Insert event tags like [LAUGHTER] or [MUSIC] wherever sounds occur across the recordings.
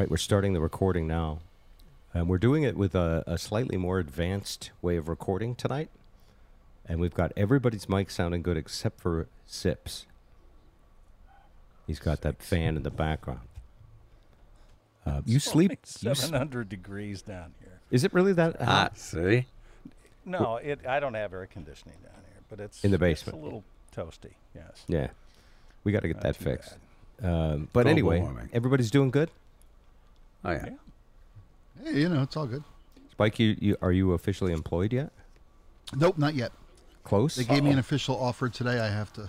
Right, we're starting the recording now. And we're doing it with a, a slightly more advanced way of recording tonight. And we've got everybody's mic sounding good except for Zip's. He's got that fan in the background. Uh, you sleep. you s- 700 degrees down here. is it really that hot? Ah, see? No, it. I don't have air conditioning down here, but it's In the it's basement. a little toasty. Yes. Yeah. We got to get Not that fixed. Um, but Global anyway, warming. everybody's doing good. Oh, yeah. Yeah. Hey, you know, it's all good. Spike, you, you are you officially employed yet? Nope, not yet. Close. They gave me an official offer today. I have to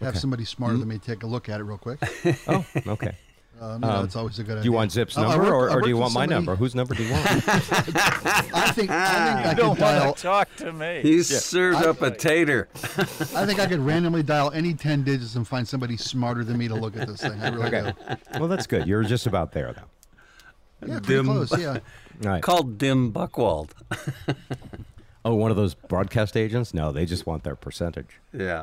have Okay. somebody smarter than me take a look at it real quick. [LAUGHS] oh, okay. [LAUGHS] Um, you know, Um, it's always a good idea. Do you want Zip's I- I number worked- or, or do you want with my somebody- number? Whose number do you want? [LAUGHS] I think I think I Don't could dial. want to talk to me. He served I- up a tater. I think I could randomly dial any ten digits and find somebody smarter than me to look at this thing. I really Okay. do. well, that's good. You're just about there, though. Yeah, Dim- close. Yeah. [LAUGHS] All right. Called Dim Buchwald. [LAUGHS] Oh, one of those broadcast agents? No, they just want their percentage. Yeah.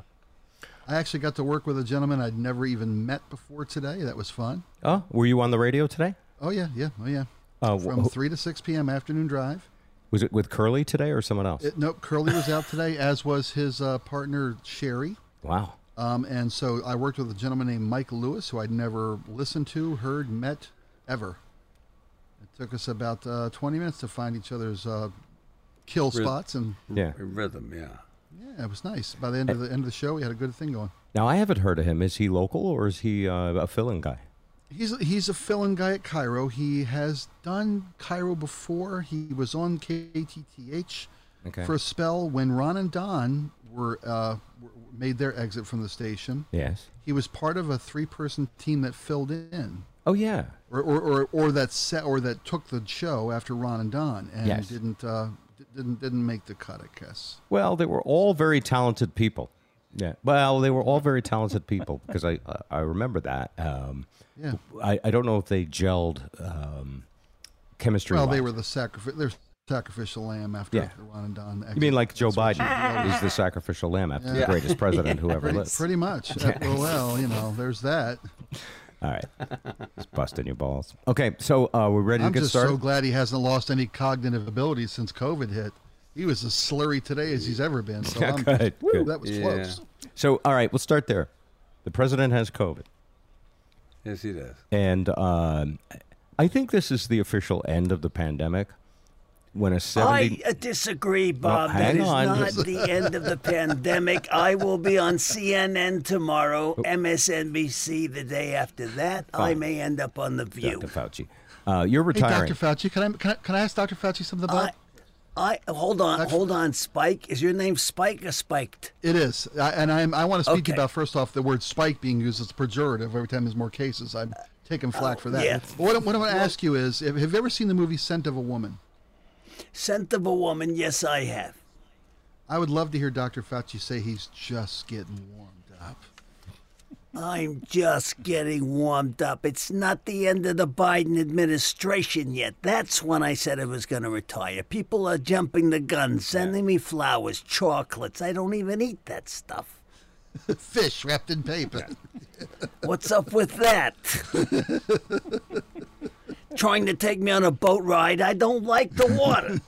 I actually got to work with a gentleman I'd never even met before today. That was fun. Oh, were you on the radio today? Oh yeah, yeah, oh yeah. Uh, From wh- three to six p.m. afternoon drive. was it with Curly today or someone else? It, nope, Curly was out today, as was his uh, partner Sherry. wow. Um, and so I worked with a gentleman named Mike Lewis, who I'd never listened to, heard, met, ever. It took us about uh, 20 minutes to find each other's uh, kill Really? spots, and Yeah. Rhythm, yeah. yeah, it was nice. By the end of the end of the show, we had a good thing going. Now, I haven't heard of him. Is he local or is he uh, a fill-in guy? He's he's a fill-in guy at KIRO. He has done KIRO before. He was on KTTH Okay. for a spell when Ron and Don were, uh, were made their exit from the station. yes. He was part of a three-person team that filled in. Oh, yeah. or, or, or, or that set or that took the show after Ron and Don and Yes. didn't uh, didn't didn't make the cut. I guess. Well, they were all very talented people. Yeah. Well, they were all very talented people because I uh, I remember that. Um, Yeah. I, I don't know if they gelled um, chemistry. Well, they were the sacrifice. They're sacrificial lamb after Yeah. Ron and Don. You mean like Joe Biden is the sacrificial lamb after the greatest [LAUGHS] president who ever Pretty, lived? pretty much. [LAUGHS] Well, well, you know, there's that. All right, [LAUGHS] just busting your balls. Okay, so uh, we're ready to I'm get just started. so glad he hasn't lost any cognitive abilities since COVID hit. He was as slurry today as he's ever been. So Yeah, I'm good, just, [LAUGHS] woo, good. that was Yeah. close. So, all right, we'll start there. The president has COVID, Yes, he does. and um, I think this is the official end of the pandemic. When a I seventy, uh, disagree, Bob. that hang is on. not the end of the pandemic. I will be on CNN tomorrow, MSNBC the day after that. I may end up on The View. Dr. Fauci, uh, you're retiring. Hey. Dr. Fauci, can I, can I can I ask Dr. Fauci something about? I, I hold on, Actually- hold on, Spike. Is your name Spike or Spiked? It is, I, and I'm, I want to speak Okay. about first off the word "spike" being used as a pejorative every time there's more cases. I'm taking flack for that. yeah. But what, I- what I want to ask you is, have have you ever seen the movie "Scent of a Woman"? Scent of a woman. Yes, I have. I would love to hear Dr. Fauci say he's just getting warmed up. I'm just getting warmed up. It's not the end of the Biden administration yet. That's when I said I was going to retire. People are jumping the gun, sending me flowers, chocolates. I don't even eat that stuff. [LAUGHS] Fish wrapped in paper. What's up with that? [LAUGHS] Trying to take me on a boat ride. I don't like the water.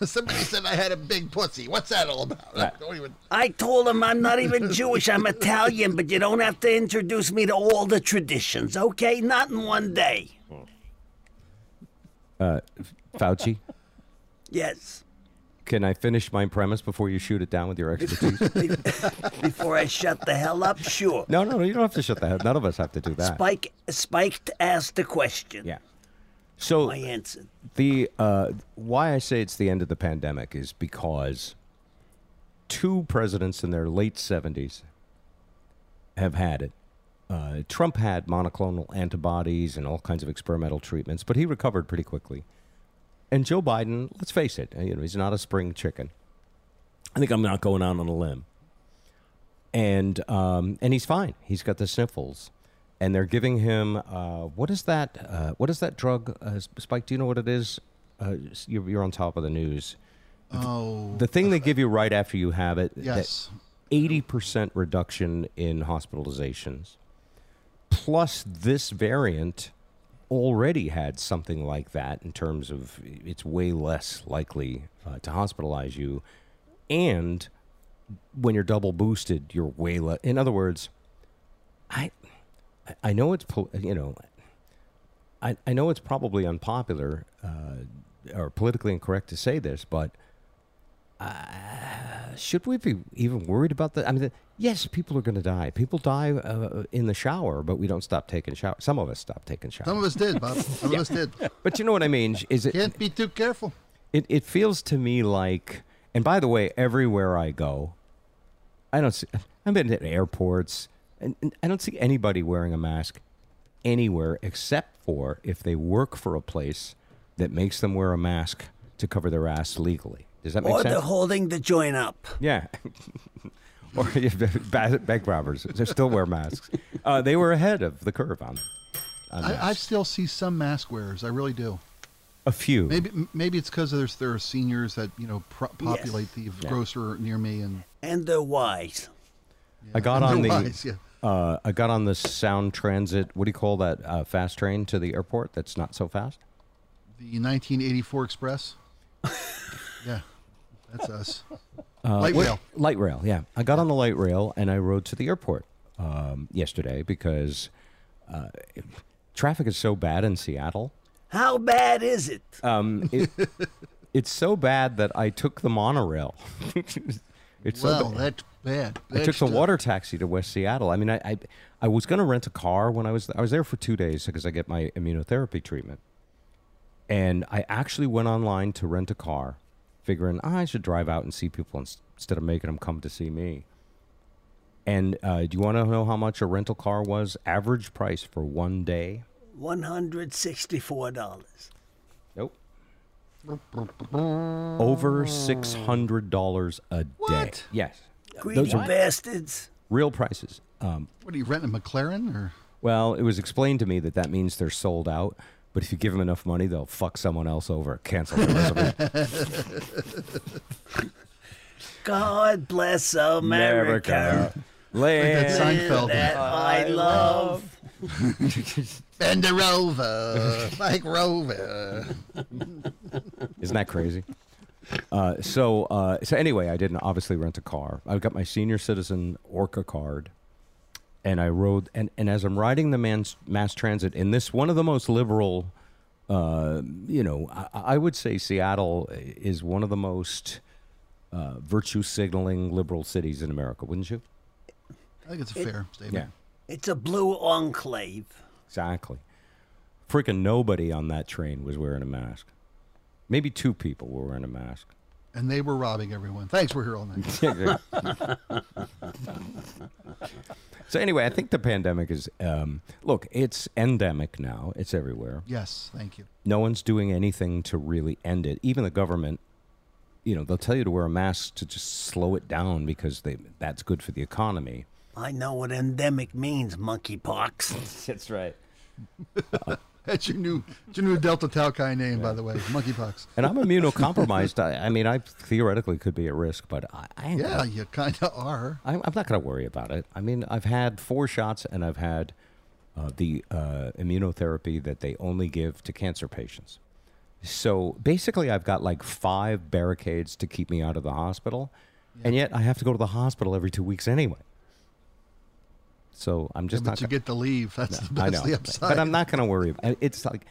[LAUGHS] Somebody said I had a big pussy. What's that all about? I don't even. I told him I'm not even Jewish. I'm Italian, but you don't have to introduce me to all the traditions, okay? Not in one day. Uh, Fauci, Yes. Can I finish my premise before you shoot it down with your expertise? [LAUGHS] Before I shut the hell up, sure. no, no, no. You don't have to shut that. None of us have to do that. Spike, Spiked asked the question. Yeah. So I answered. the uh, why I say it's the end of the pandemic is because two presidents in their late seventies have had it. Uh, Trump had monoclonal antibodies and all kinds of experimental treatments, but he recovered pretty quickly. And Joe Biden, let's face it, you know, he's not a spring chicken. I think I'm not going out on a limb. And um, and he's fine. He's got the sniffles, and they're giving him uh, what is that? Uh, what is that drug? Uh, Spike, do you know what it is? Uh, you're, you're on top of the news. Oh, The thing they give you right after you have it. yes. Eighty percent reduction in hospitalizations. plus this variant already had something like that in terms of it's way less likely uh, to hospitalize you, and when you're double boosted, you're way less. In other words, I I know it's you know I, I know it's probably unpopular uh, or politically incorrect to say this, but uh, should we be even worried about that? I mean, yes, people are going to die. People die uh, in the shower, but we don't stop taking showers. Some of us stop taking showers. Some of us did, Bob. Some of [LAUGHS] us did. but you know what I mean? Is it, Can't be too careful. it? It feels to me like, and by the way, everywhere I go, I don't see. I've been at airports, and, and I don't see anybody wearing a mask anywhere except for if they work for a place that makes them wear a mask to cover their ass legally. Does that make sense? Or sense? they're holding the joint up. Yeah. [LAUGHS] [LAUGHS] or bank robbers. They still wear masks. Uh, they were ahead of the curve on, on I, I still see some mask wearers. I really do. a few. Maybe maybe it's because there's there are seniors that you know pro- populate the Yeah. grocer near me, and And they're wise. I got and on the they're wise, yeah. uh, I got on the Sound Transit. What do you call that uh, fast train to the airport? That's not so fast. the 1984 Express. [LAUGHS] yeah, that's us. Uh, Light what- rail. Light rail. Yeah, I got on the light rail and I rode to the airport um, yesterday because uh, traffic is so bad in Seattle. How bad is it? Um, it, [LAUGHS] it's so bad that I took the monorail. [LAUGHS] it's so bad. that's bad. I took the tough. water taxi to West Seattle. I mean, I I, I was going to rent a car when I was I was there for two days because I get my immunotherapy treatment, and I actually went online to rent a car, figuring "Ah, I should drive out and see people instead of making them come to see me. And uh, do you want to know how much a rental car was? Average price for one day? $164. Nope. Over six hundred dollars a day. What? Yes, Greedy those are bastards. real prices. Um, What are you renting a McLaren or? Well, it was explained to me that that means they're sold out. But if you give them enough money, they'll fuck someone else over, cancel the reservation. [LAUGHS] God bless America. Land Like that Seinfeld. That I love. Bend [LAUGHS] her over, like Rover. Isn't that crazy? Uh, so, uh, so anyway, I didn't obviously rent a car. I've got my senior citizen Orca card, and I rode. And, and as I'm riding the mass, mass transit in this one of the most liberal, uh, you know, I, I would say Seattle is one of the most uh, virtue signaling liberal cities in America, wouldn't you? I think it's a fair statement. Yeah. It's a blue enclave. Exactly. Freaking nobody on that train was wearing a mask. Maybe two people were wearing a mask. And they were robbing everyone. Thanks, we're here all night. [LAUGHS] so anyway, I think the pandemic is um, look, it's endemic now. It's everywhere. yes, thank you. No one's doing anything to really end it. Even the government, you know, they'll tell you to wear a mask to just slow it down because they that's good for the economy. I know what endemic means, monkeypox. [LAUGHS] That's right. [LAUGHS] That's your new, it's your new Delta Tau Chi name, by the way, monkeypox. And I'm immunocompromised. I, I mean, I theoretically could be at risk, but I, I Yeah, you kind of are. I'm, I'm not going to worry about it. I mean, I've had four shots and I've had uh, the uh, immunotherapy that they only give to cancer patients. So basically, I've got like five barricades to keep me out of the hospital, and yet I have to go to the hospital every two weeks anyway. So I'm Yeah, just but not. you gonna- get to leave. That's the, I know, the upside. but I'm not going to worry. About It's like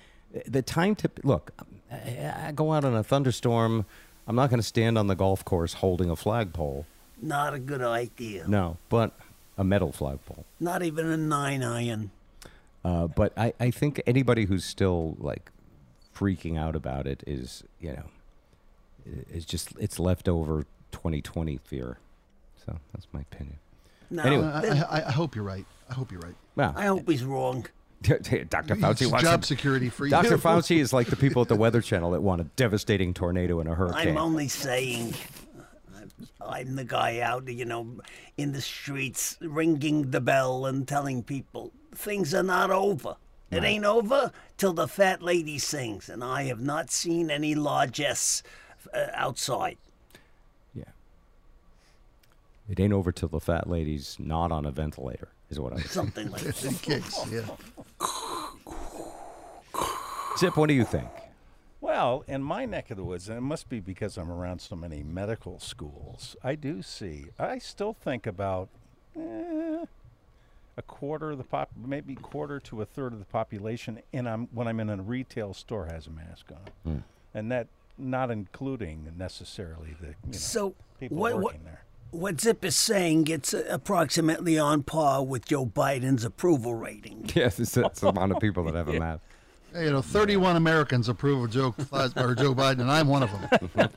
the time to look. I I go out in a thunderstorm. I'm not going to stand on the golf course holding a flagpole. Not a good idea. No, but a metal flagpole. Not even a nine iron. Uh, but I, I think anybody who's still like freaking out about it is, you know, i- is just it's leftover 2020 fear. So that's my opinion. No, Anyway. I, I, I hope you're right. I hope you're right. Well, I hope he's wrong. [LAUGHS] Dr. It's Fauci wants job to- security for you. Dr. Fauci [LAUGHS] is like the people at the Weather Channel that want a devastating tornado and a hurricane. I'm only saying. I'm the guy out, you know, in the streets ringing the bell and telling people things are not over. It ain't over till the fat lady sings, and I have not seen any largesse uh, outside. Yeah. It it ain't over till the fat lady's not on a ventilator, is what I Something like that. It kicks. Yeah. Zip, what do you think? Well, in my neck of the woods, and it must be because I'm around so many medical schools, I do see, I still think about eh, a quarter of the pop, maybe quarter to a third of the population, and I'm when I'm in a retail store has a mask on, and that not including necessarily the you know, So people what, working what, there. What Zip is saying gets approximately on par with Joe Biden's approval rating. [LAUGHS] Yes, it's, it's the amount of people that have a [LAUGHS] mask. Hey, you know, 31 Americans approve of Joe or Joe Biden, and I'm one of them.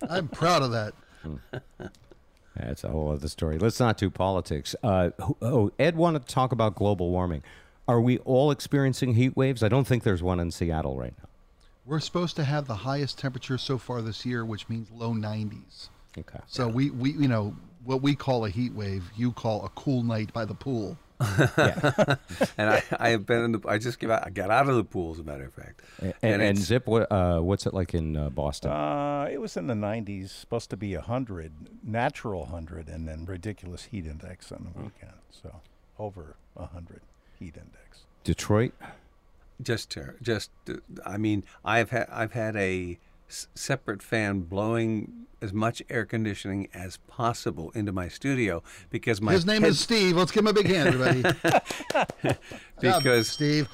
[LAUGHS] I'm proud of that. That's a whole other story. Let's not do politics. Uh, oh, Ed wanted to talk about global warming. Are we all experiencing heat waves? I don't think there's one in Seattle right now. We're supposed to have the highest temperature so far this year, which means low 90s. Okay. So we, we, you know, what we call a heat wave, you call a cool night by the pool. [LAUGHS] And I, I have been in the. I just got out, I got out of the pool, as a matter of fact. And, and, it's- Zip, what, uh, what's it like in uh, Boston? Uh, it was in the 90s, supposed to be a 100, natural 100, and then ridiculous heat index on the weekend. So over a 100 heat index. Detroit? just ter- just uh, I mean I've had I've had a s- separate fan blowing as much air conditioning as possible into my studio because my His name head- is Steve. Let's give him a big hand, everybody. [LAUGHS] Because- Steve.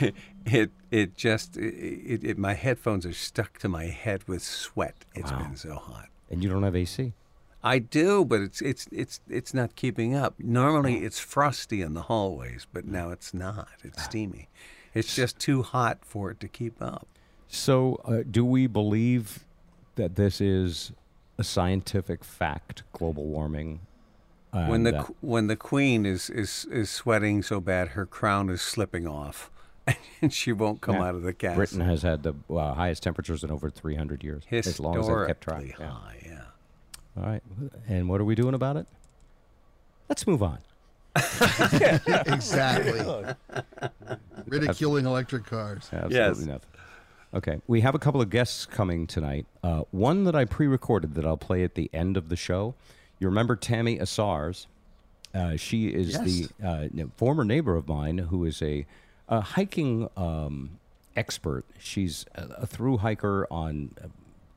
[LAUGHS] it it just it, it, it my headphones are stuck to my head with sweat. It's been so hot. And you don't have AC? I do, but it's it's it's it's not keeping up. Oh. Normally it's frosty in the hallways, but now it's not. It's ah. steamy. It's just too hot for it to keep up. So, uh, do we believe that this is a scientific fact, global warming? when the that- when the queen is, is is sweating so bad her crown is slipping off [LAUGHS] and she won't come Yeah. out of the castle. Britain has had the uh, highest temperatures in over 300 years, as long as they've kept track. Historically Yeah. high, yeah. All right. And what are we doing about it? Let's move on. [LAUGHS] exactly. [LAUGHS] Ridiculing electric cars. Absolutely Yes. nothing. Okay. We have a couple of guests coming tonight. Uh, one that I pre recorded that I'll play at the end of the show. You remember Tami Asars? Uh, she is Yes. the uh, former neighbor of mine who is a, a hiking um, expert. She's a, a through hiker on uh,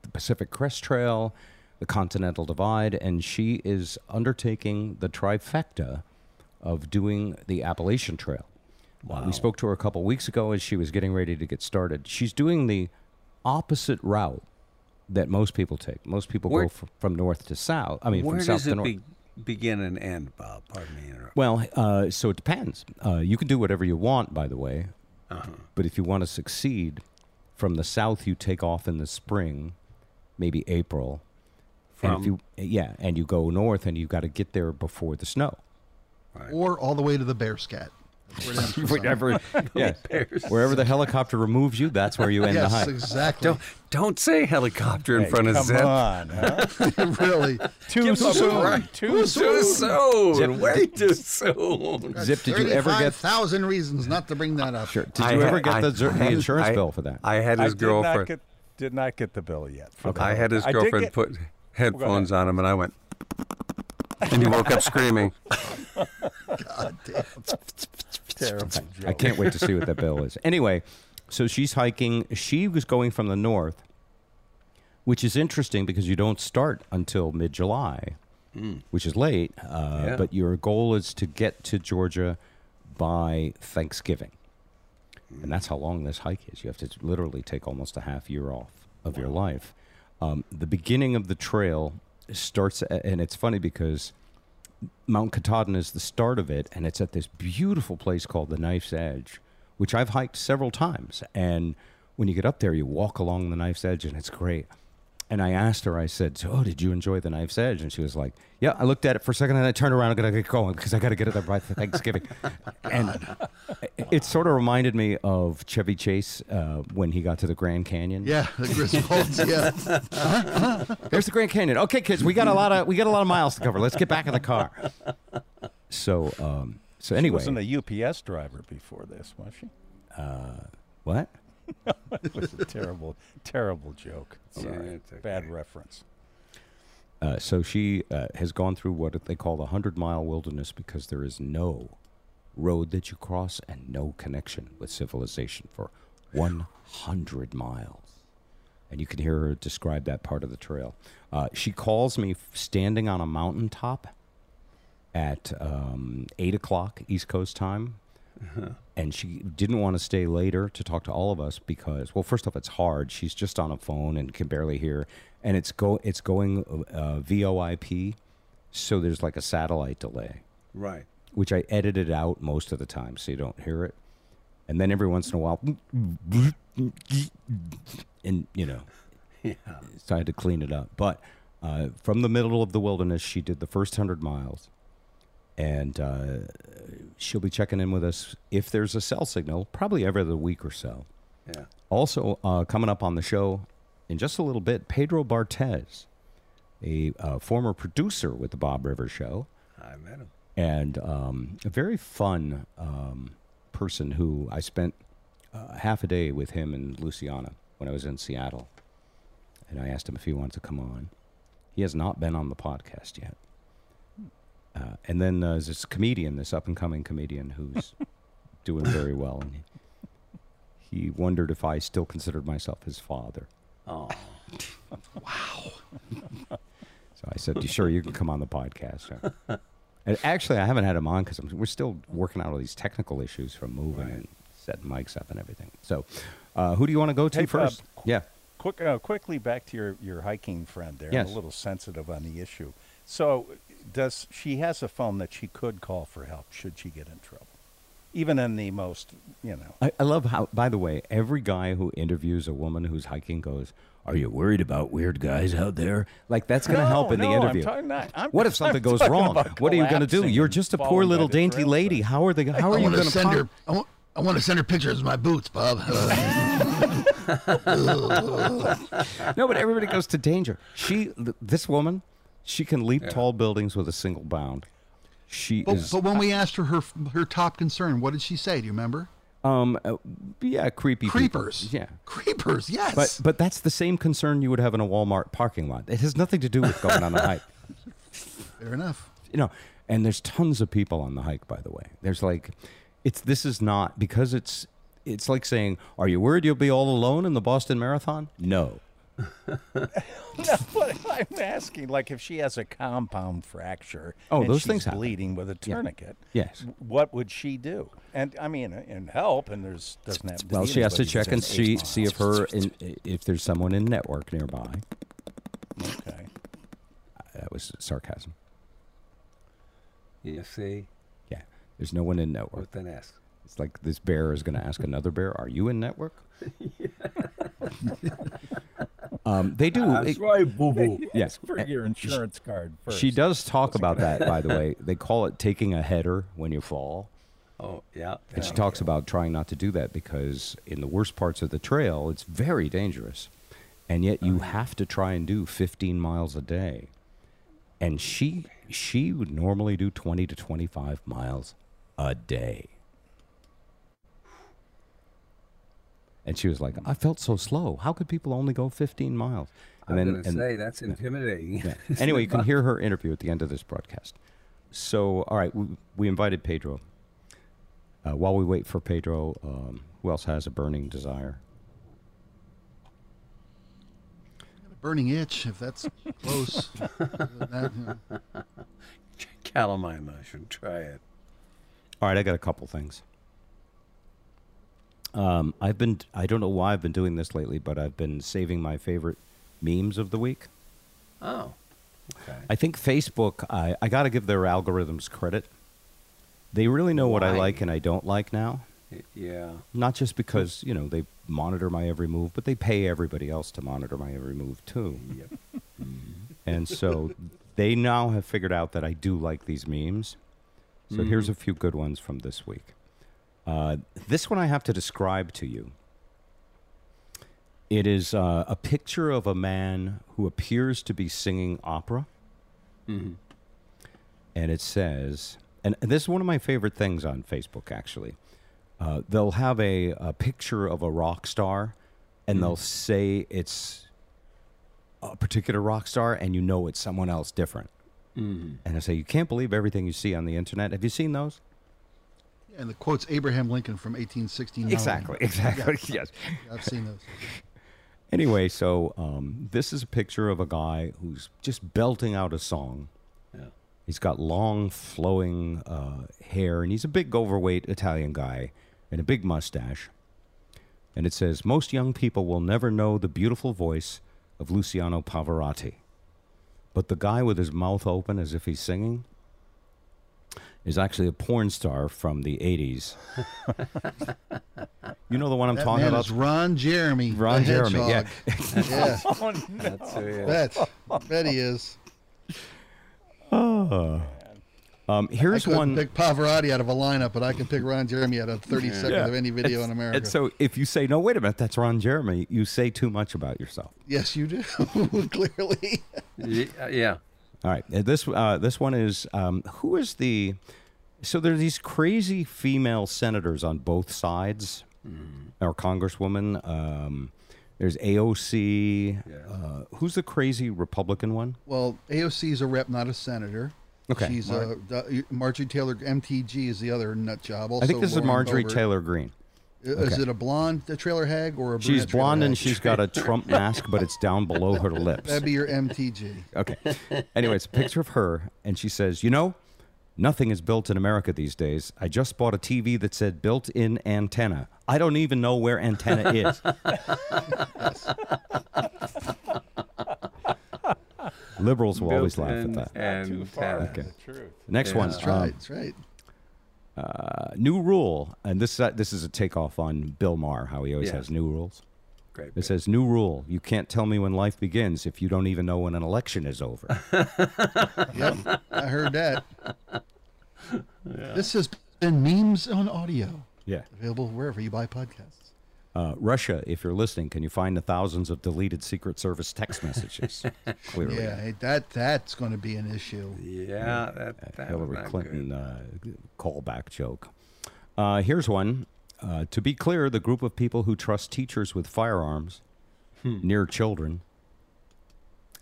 the Pacific Crest Trail, the Continental Divide, and she is undertaking the trifecta of doing the Appalachian Trail. Uh, we spoke to her a couple weeks ago as she was getting ready to get started. She's doing the opposite route that most people take. Most people Where- go f- from north to south. I mean, Where from south does to it north. be, begin and end, Bob? Pardon me. Interrupt. Well, uh, so it depends. Uh, you can do whatever you want, by the way. Uh-huh. But if you want to succeed, from the south you take off in the spring, maybe April. and if From- you yeah, and you go north, and you got to get there before the snow. Or all the way to the bear scat. That's where it ends for some. Wherever, yeah, wherever the helicopter removes you, that's where you end the Yes, hike. exactly. Don't don't say helicopter in Hey, front of come Zip. on, huh? [LAUGHS] really. Too Give 'em a soon. break. Too Too soon. soon. Way too soon. Zip, did you ever get? thousand reasons not to bring that up? Sure. Did I you ever get I- the, I the insurance I- bill for that? I had I his did not girlfriend. get did not get the bill yet. for I had his girlfriend get- put headphones on him, and I went, and he woke up screaming. [LAUGHS] God damn. Terrible [LAUGHS] I can't wait to see what that bill is. Anyway, so she's hiking. She was going from the north, which is interesting because you don't start until mid July, which is late. Uh, Yeah. But your goal is to get to Georgia by Thanksgiving. And that's how long this hike is. You have to literally take almost a half year off of your life. Um, the beginning of the trail starts, a- and it's funny because Mount Katahdin is the start of it, and it's at this beautiful place called the Knife's Edge, which I've hiked several times. And when you get up there, you walk along the Knife's Edge, and it's great. And I asked her, I said, so, "Oh, did you enjoy the Knife's Edge?" And she was like, "Yeah." I looked at it for a second, and I turned around and got to get going because I got to get it there by Thanksgiving. [LAUGHS] and it- it sort of reminded me of Chevy Chase uh, when he got to the Grand Canyon. Yeah, the Griswolds. Yeah. [LAUGHS] There's the Grand Canyon. Okay, kids, we got a lot of we got a lot of miles to cover. Let's get back in the car. So, um, so She anyway, wasn't a UPS driver before this, was she? what? [LAUGHS] It was a terrible, terrible joke. Sorry, it's okay. bad reference. Uh, so she uh, has gone through what they call the hundred mile wilderness because there is no road that you cross and no connection with civilization for 100 miles. And you can hear her describe that part of the trail. Uh, she calls me standing on a mountaintop at um, 8 o'clock East Coast time. [LAUGHS] And she didn't want to stay later to talk to all of us because, well, first off, it's hard. She's just on a phone and can barely hear. And it's, go- it's going uh, VoIP, so there's like a satellite delay Right. which I edited out most of the time so you don't hear it. And then every once in a while, [LAUGHS] and you know, [LAUGHS] Yeah. so I had to clean it up. But uh, from the middle of the wilderness, she did the first hundred miles, and uh, she'll be checking in with us if there's a cell signal, probably every other week or so. Yeah. Also, uh, coming up on the show in just a little bit, Pedro Bartes, a uh, former producer with the Bob Rivers Show I met him. and um, a very fun um, person who I spent uh, half a day with him and Luciana when I was in Seattle. And I asked him if he wanted to come on. He has not been on the podcast yet. Uh, and then uh, there's this comedian, this up and coming comedian who's [LAUGHS] doing very well. And he, he wondered if I still considered myself his father. Oh. [LAUGHS] Wow. so I said, "Sure, you can come on the podcast." [LAUGHS] And actually, I haven't had him on because we're still working out all these technical issues from moving Right. and setting mics up and everything. So, uh, who do you want to go to Hey, Bob, first? yeah, Quick, uh, quickly back to your, your hiking friend there. Yes. I'm a little sensitive on the issue. So, does she has a phone that she could call for help should she get in trouble, even in the most, you know. I, I love how. By the way, every guy who interviews a woman who's hiking goes, "Are you worried about weird guys out there?" Like that's going to No, help in the no, I'm interview. not- I'm- what if [LAUGHS] I'm something goes wrong? What are you going to do? You're just a poor little dainty trail lady. side. How are they? How I are you going to to send her. I want, I want to send her pictures of my boots, Bob. [LAUGHS] No, but everybody goes to danger. She, this woman, she can leap tall buildings with a single bound. She but, is, but when we asked her, her her top concern, what did she say? Do you remember? um, uh, yeah, creepy people. Creepers. Yeah, Creepers. Yes. but but that's the same concern you would have in a Walmart parking lot. It has nothing to do with going on a hike. [LAUGHS] fair enough. You know, and there's tons of people on the hike. By the way, there's like, it's this is not because it's it's like saying, are you worried you'll be all alone in the Boston Marathon? No. [LAUGHS] No, but I'm asking, like, if she has a compound fracture, Oh, and those she's things happen. bleeding with a Yeah. tourniquet. Yes. What would she do? And I mean, uh, and help, and there's doesn't have. Well, she has to check and within eight see see if her in, if there's someone in network nearby. Okay. That was sarcasm. You see, Yeah, there's no one in network. with an S. It's like this bear is going to ask another bear, "Are you in network?" [LAUGHS] [LAUGHS] um, they do. it- right, boo boo. yes, [LAUGHS] For your insurance card first. she does talk about that. By the [LAUGHS] way, they call it taking a header when you fall, Oh, yeah. and she yeah. talks about trying not to do that because in the worst parts of the trail, it's very dangerous, and yet you have to try and do 15 miles a day. And she she would normally do 20 to 25 miles a day. And she was like, I felt so slow. How could people only go 15 miles? I'm And going to say that's intimidating. yeah. [LAUGHS] Anyway, you can hear her interview at the end of this broadcast. So, all right, we, we invited Pedro. Uh, while we wait for Pedro, um, who else has a burning desire? Burning itch, if that's close. [LAUGHS] Other than that, you know. Calamine mushroom. Try it. All right, I got a couple things. Um, I've been, I don't know why I've been doing this lately, but I've been saving my favorite memes of the week. Oh. Okay. I think Facebook, I, I got to give their algorithms credit. They really know what I like and I don't like now. Yeah. Not just because, you know, they monitor my every move, but they pay everybody else to monitor my every move too. Yep. [LAUGHS] And so they now have figured out that I do like these memes. So here's a few good ones from this week. Uh, this one I have to describe to you. It is uh, a picture of a man who appears to be singing opera. Mhm. And it says, and this is one of my favorite things on Facebook, actually. Uh, they'll have a, a picture of a rock star and they'll say it's a particular rock star and you know it's someone else different. Mm-hmm. And I say, you can't believe everything you see on the internet. Have you seen those? And the quotes Abraham Lincoln from 1869. Exactly, exactly. yes. I've seen those. Anyway, so um, this is a picture of a guy who's just belting out a song. Yeah. He's got long, flowing uh, hair, and he's a big, overweight Italian guy and a big mustache. And it says, Most young people will never know the beautiful voice of Luciano Pavarotti. But the guy with his mouth open as if he's singing is actually a porn star from the 80s. you know the one I'm That talking man about? is Ron Jeremy. the Ron Jeremy, yeah. hedgehog. yeah. [LAUGHS] Oh, no. That's who he is. Bet. Bet he is. Um, here's couldn't one. pick Pavarotti out of a lineup, but I can pick Ron Jeremy out of 30 seconds Yeah. of any video It's- in America. And so if you say, no, wait a minute, that's Ron Jeremy, you say too much about yourself. yes, you do. [LAUGHS] Clearly. Uh, yeah. All right. uh, This, uh, this one is um, who is the. So there are these crazy female senators on both sides, or congresswoman. Um, there's AOC. Yeah. Uh, who's the crazy Republican one? Well, AOC is a rep, not a senator. Okay. She's uh, the- Marjorie Taylor. MTG is the other nut job. Also I think this is Marjorie Boebert. Taylor Greene. I- Is okay. it a blonde a trailer hag or a She's brunette trailer blonde and hag? she's got a Trump mask, but it's down below her lips. That'd be your MTG. Okay. Anyway, it's a picture of her, and she says, You know, nothing is built in America these days. I just bought a TV that said built in antenna. I don't even know where antenna is. Liberals will always laugh at that. And Too far Tana. from the truth. Next Yeah. one. That's um, right. That's right. Uh, new rule, and this uh, this is a takeoff on Bill Maher, how he always Yeah. has new rules. Great. It says, New rule. You can't tell me when life begins if you don't even know when an election is over. [LAUGHS] Yep, I heard that. [LAUGHS] This has been memes on audio, yeah. available wherever you buy podcasts. Uh, Russia, if you're listening, can you find the thousands of deleted Secret Service text messages? [LAUGHS] Clearly. Yeah, that that's going to be an issue. Yeah, that, A that Hillary not Clinton good. uh, callback joke. Uh, here's one. Uh, to be clear, the group of people who trust teachers with firearms near children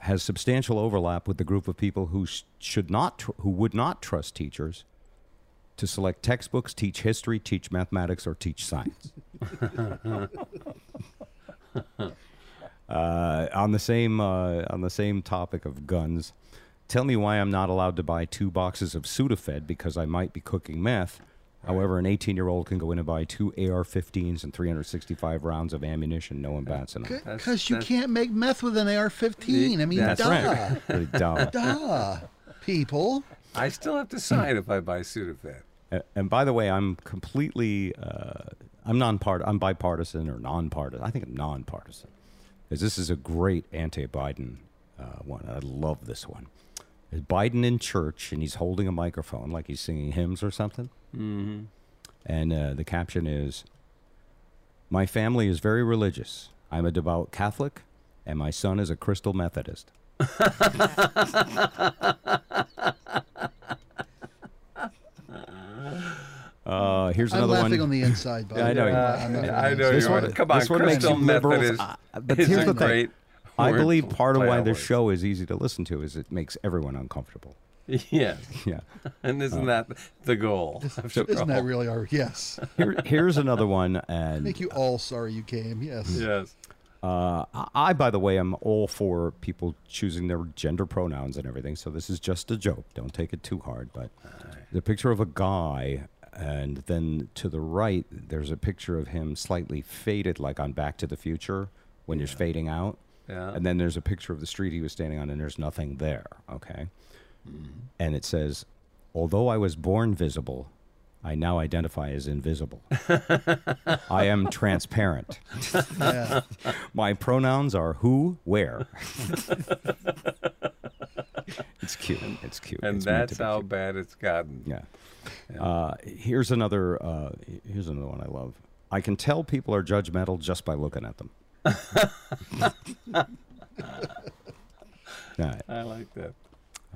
has substantial overlap with the group of people who sh- should not, tr- who would not trust teachers to select textbooks, teach history, teach mathematics, or teach science. [LAUGHS] uh, on the same uh, on the same topic of guns, tell me why I'm not allowed to buy two boxes of Sudafed because I might be cooking meth. However, an 18 year old can go in and buy two AR 15s and 365 rounds of ammunition, no one bats an eye. That's- Because you can't make meth with an AR-15. I mean, That's duh, right. Really dumb. duh, people. I still have to sign if I buy Sudafed. A- And by the way, I'm completely, uh, I'm non-part, I'm bipartisan or non-partisan. I think I'm non-partisan because this is a great anti-Biden uh, one. I love this one. Is Biden in church and he's holding a microphone like he's singing hymns or something. Mm-hmm. And uh, the caption is My family is very religious. I'm a devout Catholic, and my son is a crystal Methodist. [LAUGHS] uh, here's I'm laughing one. on the inside. By [LAUGHS] Yeah, I know way. you are. I'm not I know This you one- are. Come on, this one makes Crystal you liberals- Methodist uh, but here's the thing. I believe part of why this words. show is easy to listen to is it makes everyone uncomfortable. Yes, [LAUGHS] Yeah. [LAUGHS] and isn't that the goal? after Isn't that really our yes? Here, here's another one, and Make you all sorry you came. Yes. Yes. Uh, I, by the way, am all for people choosing their gender pronouns and everything. So this is just a joke. Don't take it too hard. But the picture of a guy, and then to the right, there's a picture of him slightly faded, like on Back to the Future when you're fading out. Yeah. And then there's a picture of the street he was standing on, and there's nothing there. Okay. Mm-hmm. And it says, although I was born visible, I now identify as invisible. I am transparent. [LAUGHS] Yeah. My pronouns are who, where. [LAUGHS] [LAUGHS] it's cute. It's cute. and It's that's how cute. bad it's gotten. Yeah. Uh, here's another. Uh, here's another one I love. I can tell people are judgmental just by looking at them. [LAUGHS] yeah, I like that.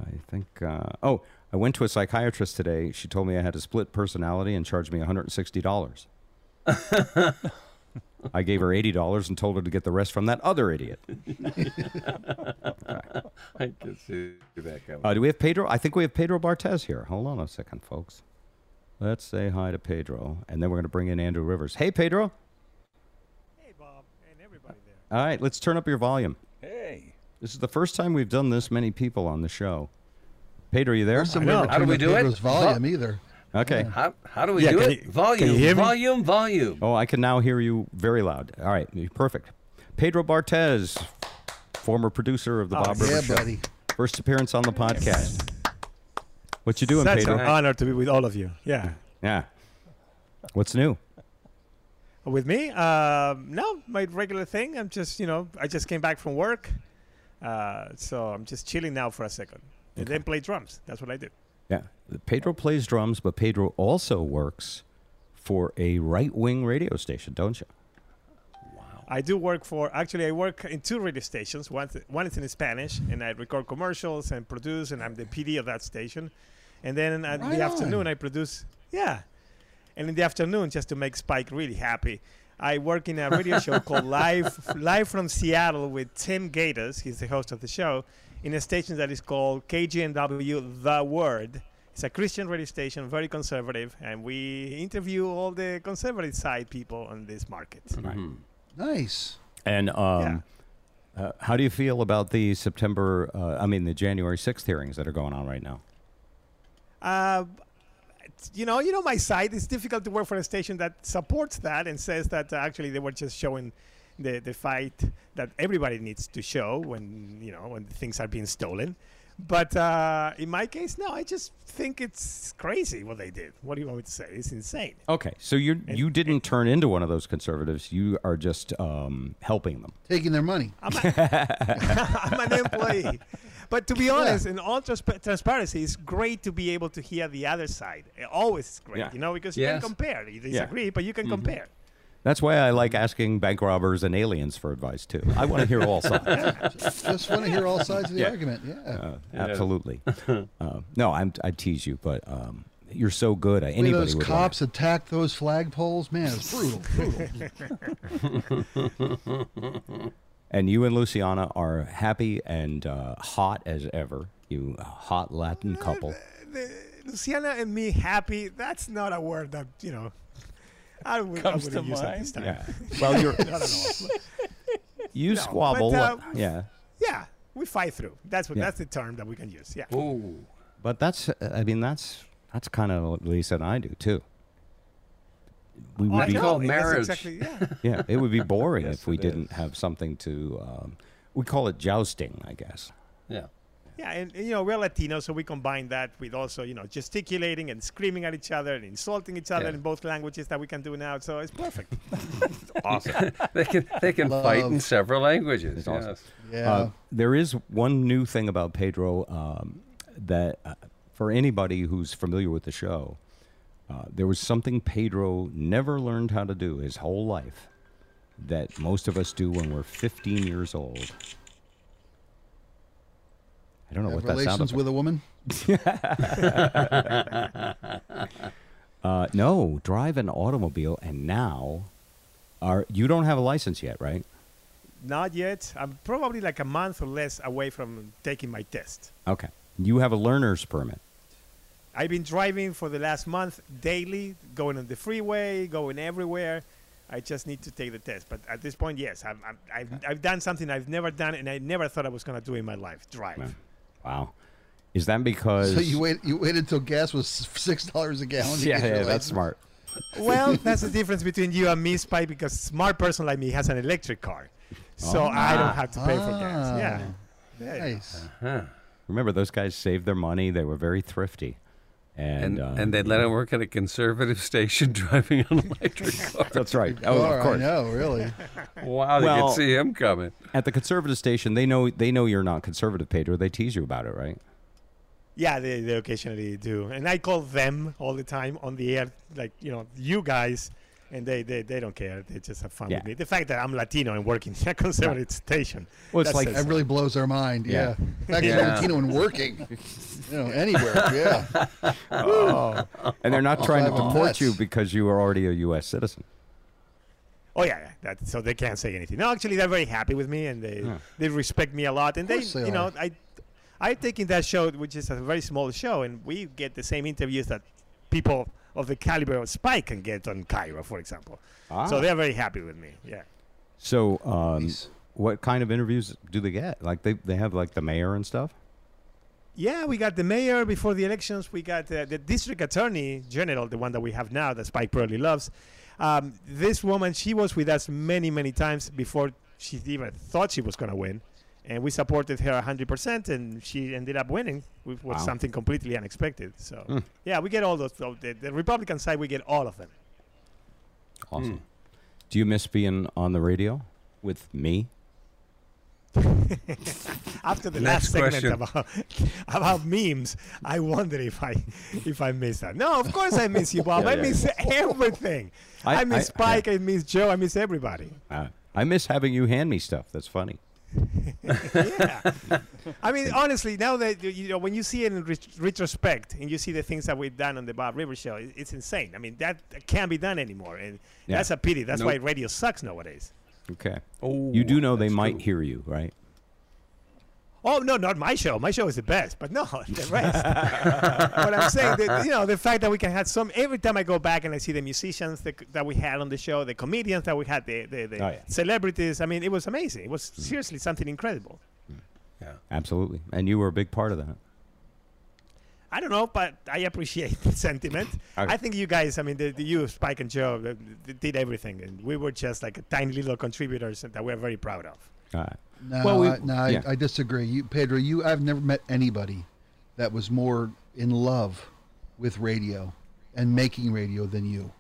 I think. Uh, oh, I went to a psychiatrist today. She told me I had a split personality and charged me $160. [LAUGHS] I gave her eighty dollars and told her to get the rest from that other idiot. [LAUGHS] [LAUGHS] I can see that coming. Uh, do we have Pedro? I think we have Pedro Bartes here. Hold on a second, folks. Let's say hi to Pedro, and then we're going to bring in Andrew Rivers. Hey, Pedro. Hey, Bob, and everybody there. All right, let's turn up your volume. Hey. This is the first time we've done this many people on the show. Pedro, are you there? First time I know. How do we up do it? Pedro's volume either. Okay. How, how do we Yeah, do it? you- volume, can you hear me? volume, volume. Oh, I can now hear you very loud. All right, perfect. Pedro Bartes, former producer of the Oh, Bob Yeah, Rivers Show. buddy. First appearance on the podcast. What you doing, Such Pedro? an honor to be with all of you. Yeah. Yeah. What's new? With me? Um, no, my regular thing. I'm just, you know, I just came back from work. Uh, so I'm just chilling now for a second. And then play drums. That's what I do. Yeah. Pedro plays drums, but Pedro also works for a right wing radio station, don't you? Wow. I do work for, actually, I work in two radio stations. One, one is in Spanish, and I record commercials and produce, and I'm the PD of that station. And then at Right the afternoon. I produce, yeah. And in the afternoon, just to make Spike really happy, I work in a radio show called [LAUGHS] Live Live from Seattle with Tim Gatos. He's the host of the show in a station that is called KGNW The Word. It's a Christian radio station, very conservative, and we interview all the conservative side people on this market. Right. Nice. And um, uh, how do you feel about the September, uh, I mean, the January 6th hearings that are going on right now? Uh, you know, you know my side. It's difficult to work for a station that supports that and says that uh, actually they were just showing the the fight that everybody needs to show when you know when things are being stolen. But uh, in my case, no. I just think it's crazy what they did. What do you want me to say? It's insane. Okay, so you you didn't turn into one of those conservatives. You are just um, helping them. Taking their money. I'm, a, [LAUGHS] I'm an employee. But to be honest, in all transpa- transparency, it's great to be able to hear the other side. It always is great, Yeah. you know, because you Yes. can compare. You disagree, but you can compare. That's why I like asking bank robbers and aliens for advice too. I want to hear all sides. [LAUGHS] Yeah, Just want to hear all sides of the Yeah. argument. Yeah. Uh, absolutely. [LAUGHS] uh, no, I'm, I tease you, but um, you're so good. Way Anybody those would cops attacked those flagpoles, man, it's brutal. brutal. [LAUGHS] And you and Luciana are happy and uh, hot as ever. You hot Latin couple. Luciana and me happy, that's not a word that, you know, I, would, I Comes wouldn't to use at mind? this time. Yeah. Well, you're [LAUGHS] I don't know. you No, squabble. but, uh, yeah. yeah, we fight through. That's what Yeah. that's the term that we can use. Yeah. Ooh. But that's, I mean, that's that's kind of what Lisa and I do too. We would I be, called marriage. Exactly, yeah. [LAUGHS] yeah, it would be boring Yes, if we didn't is. have something to. Um, we call it jousting, I guess. Yeah. Yeah, and, and, you know we're Latino, so we combine that with also you know gesticulating and screaming at each other and insulting each other Yeah. in both languages that we can do now. So it's perfect. [LAUGHS] Awesome. They can they can fight in several languages. It's awesome. yes. Yeah. Uh, there is one new thing about Pedro um, that, uh, for anybody who's familiar with the show, uh, there was something Pedro never learned how to do his whole life that most of us do when we're 15 years old. I don't know Have what that sounded relations with a woman? [LAUGHS] Uh, no, drive an automobile, and now are you don't have a license yet, right? Not yet. I'm probably like a month or less away from taking my test. Okay, you have a learner's permit. I've been driving for the last month daily, going on the freeway, going everywhere. I just need to take the test. But at this point, yes, I'm, I'm, I've, I've done something I've never done, and I never thought I was going to do in my life drive. Wow. Wow, is that because? So you wait you waited until gas was six dollars a gallon. to yeah, get yeah, that's license? smart. Well, [LAUGHS] that's the difference between you and me, Spike, because a smart person like me has an electric car. So I don't have to pay for gas. Ah, Yeah. Yeah. Nice. Huh. Remember, those guys saved their money. They were very thrifty, and And uh, and they let him work at a conservative [LAUGHS] station driving an electric [LAUGHS] car. that's right. Oh, Car, of course. I know, really. [LAUGHS] Wow, they Well- could see him coming. At the conservative station, they know they know you're not conservative, Pedro. They tease you about it, right? Yeah, they, they occasionally do. And I call them all the time on the air, like, you know, you guys, and they, they, they don't care. They just have fun Yeah. with me. The fact that I'm Latino and working [LAUGHS] in a conservative station. Well, it's that like- says That really blows their mind. Yeah. Yeah. In fact, you're Yeah. Latino and working. You know, anywhere. [LAUGHS] Yeah. Oh, and they're not trying to deport nuts. you because you are already a U.S. citizen. Oh yeah, yeah. That, so they can't say anything. No, actually, they're very happy with me, and they Yeah. they respect me a lot. And they, they you know, are. I I take in that show, which is a very small show, and we get the same interviews that people of the caliber of Spike can get on KIRO, for example. Ah. So they're very happy with me. Yeah. So, um, Nice. what kind of interviews do they get? Like they they have like the mayor and stuff. Yeah, we got the mayor before the elections. We got uh, the district attorney general, the one that we have now, that Spike probably loves. Um, this woman, she was with us many, many times before she even thought she was going to win. And we supported her 100%, and she ended up winning, which was Wow. something completely unexpected. So, Hmm. yeah, we get all those. so The, the Republican side, we get all of them. Awesome. Do you miss being on the radio with me? [LAUGHS] After the Next last segment about [LAUGHS] about memes, I wonder if I if I miss that. No, of course I miss you, Bob. Yeah, I yeah. miss everything. I- I, miss I- Spike. I, miss Joe. I miss everybody. Uh, I miss having you hand me stuff. That's funny. [LAUGHS] yeah. I mean, [LAUGHS] honestly, now that you- you know, when you see it in ret- retrospect and you see the things that we've done on the Bob Rivers show, it's insane. I mean, that can't be done anymore, and Yeah. that's a pity. That's Nope. why radio sucks nowadays. Okay. Oh, You do know they might true. hear you, right? Oh no, not my show. My show is the best, but no, [LAUGHS] the rest. what I'm saying, the, you know, the fact that we can have some. Every time I go back and I see the musicians that, that we had on the show, the comedians that we had, the the, the Oh, yeah. celebrities. I mean, it was amazing. It was seriously something incredible. Mm. Yeah. Absolutely. And you were a big part of that. I don't know, but I appreciate [LAUGHS] the sentiment. Okay. I think you guys, I mean, the, the you, Spike and Joe, the, the did everything, and we were just like a tiny little contributors that we're very proud of. All right. No, Well, we- I, no, I, yeah. I disagree. You, Pedro, you, I've never met anybody that was more in love with radio and making radio than you.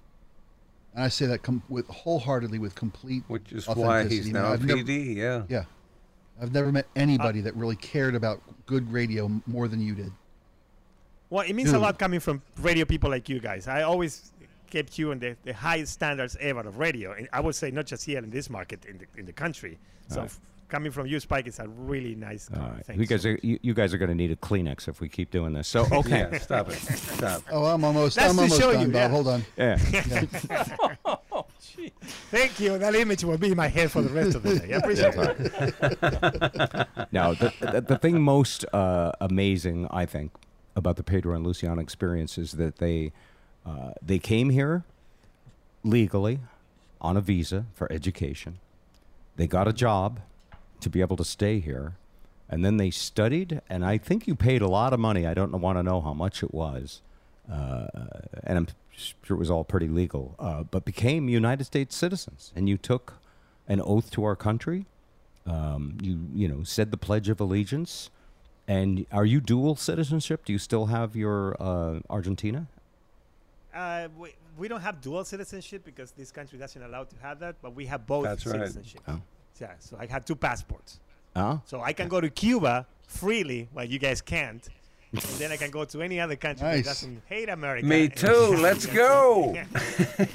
And I say that com- with wholeheartedly, with complete. Which is why he's authenticity. now a I've never- PD. yeah. yeah, I've never met anybody that really cared about good radio more than you did. Well, it means a lot coming from radio people like you guys. I always kept you in the, the highest standards ever of radio, and I would say not just here in this market, in the in the country. So Alright. F- coming from you, Spike, is a really nice All uh, thing. You guys are you, you guys are going to need a Kleenex if we keep doing this. So [LAUGHS] okay. Yeah, stop it. Stop. [LAUGHS] Oh, I'm almost. That's I'm to almost show done, you, Bob. yeah. Hold on. [LAUGHS] Yeah. Thank you. That image will be in my head for the rest of the day. I appreciate it. Now, the, the, the thing most uh, amazing, I think, about the Pedro and Luciano experience is that they uh, they came here legally on a visa for education. They got a job to be able to stay here, and then they studied. And I think you paid a lot of money. I don't want to know how much it was, uh, and I'm sure it was all pretty legal. Uh, but became United States citizens, and you took an oath to our country um, you you know said the Pledge of Allegiance, and are you dual citizenship? Do you still have your uh, Argentina? Uh, we, we don't have dual citizenship because this country doesn't allow to have that, but we have both That's right. citizenship. Oh. Yeah, so I have two passports. Huh? So I can go to Cuba freely, while you guys can't. and then I can go to any other country Nice. that doesn't hate America. Me too. [LAUGHS] Let's go. Yeah. [LAUGHS]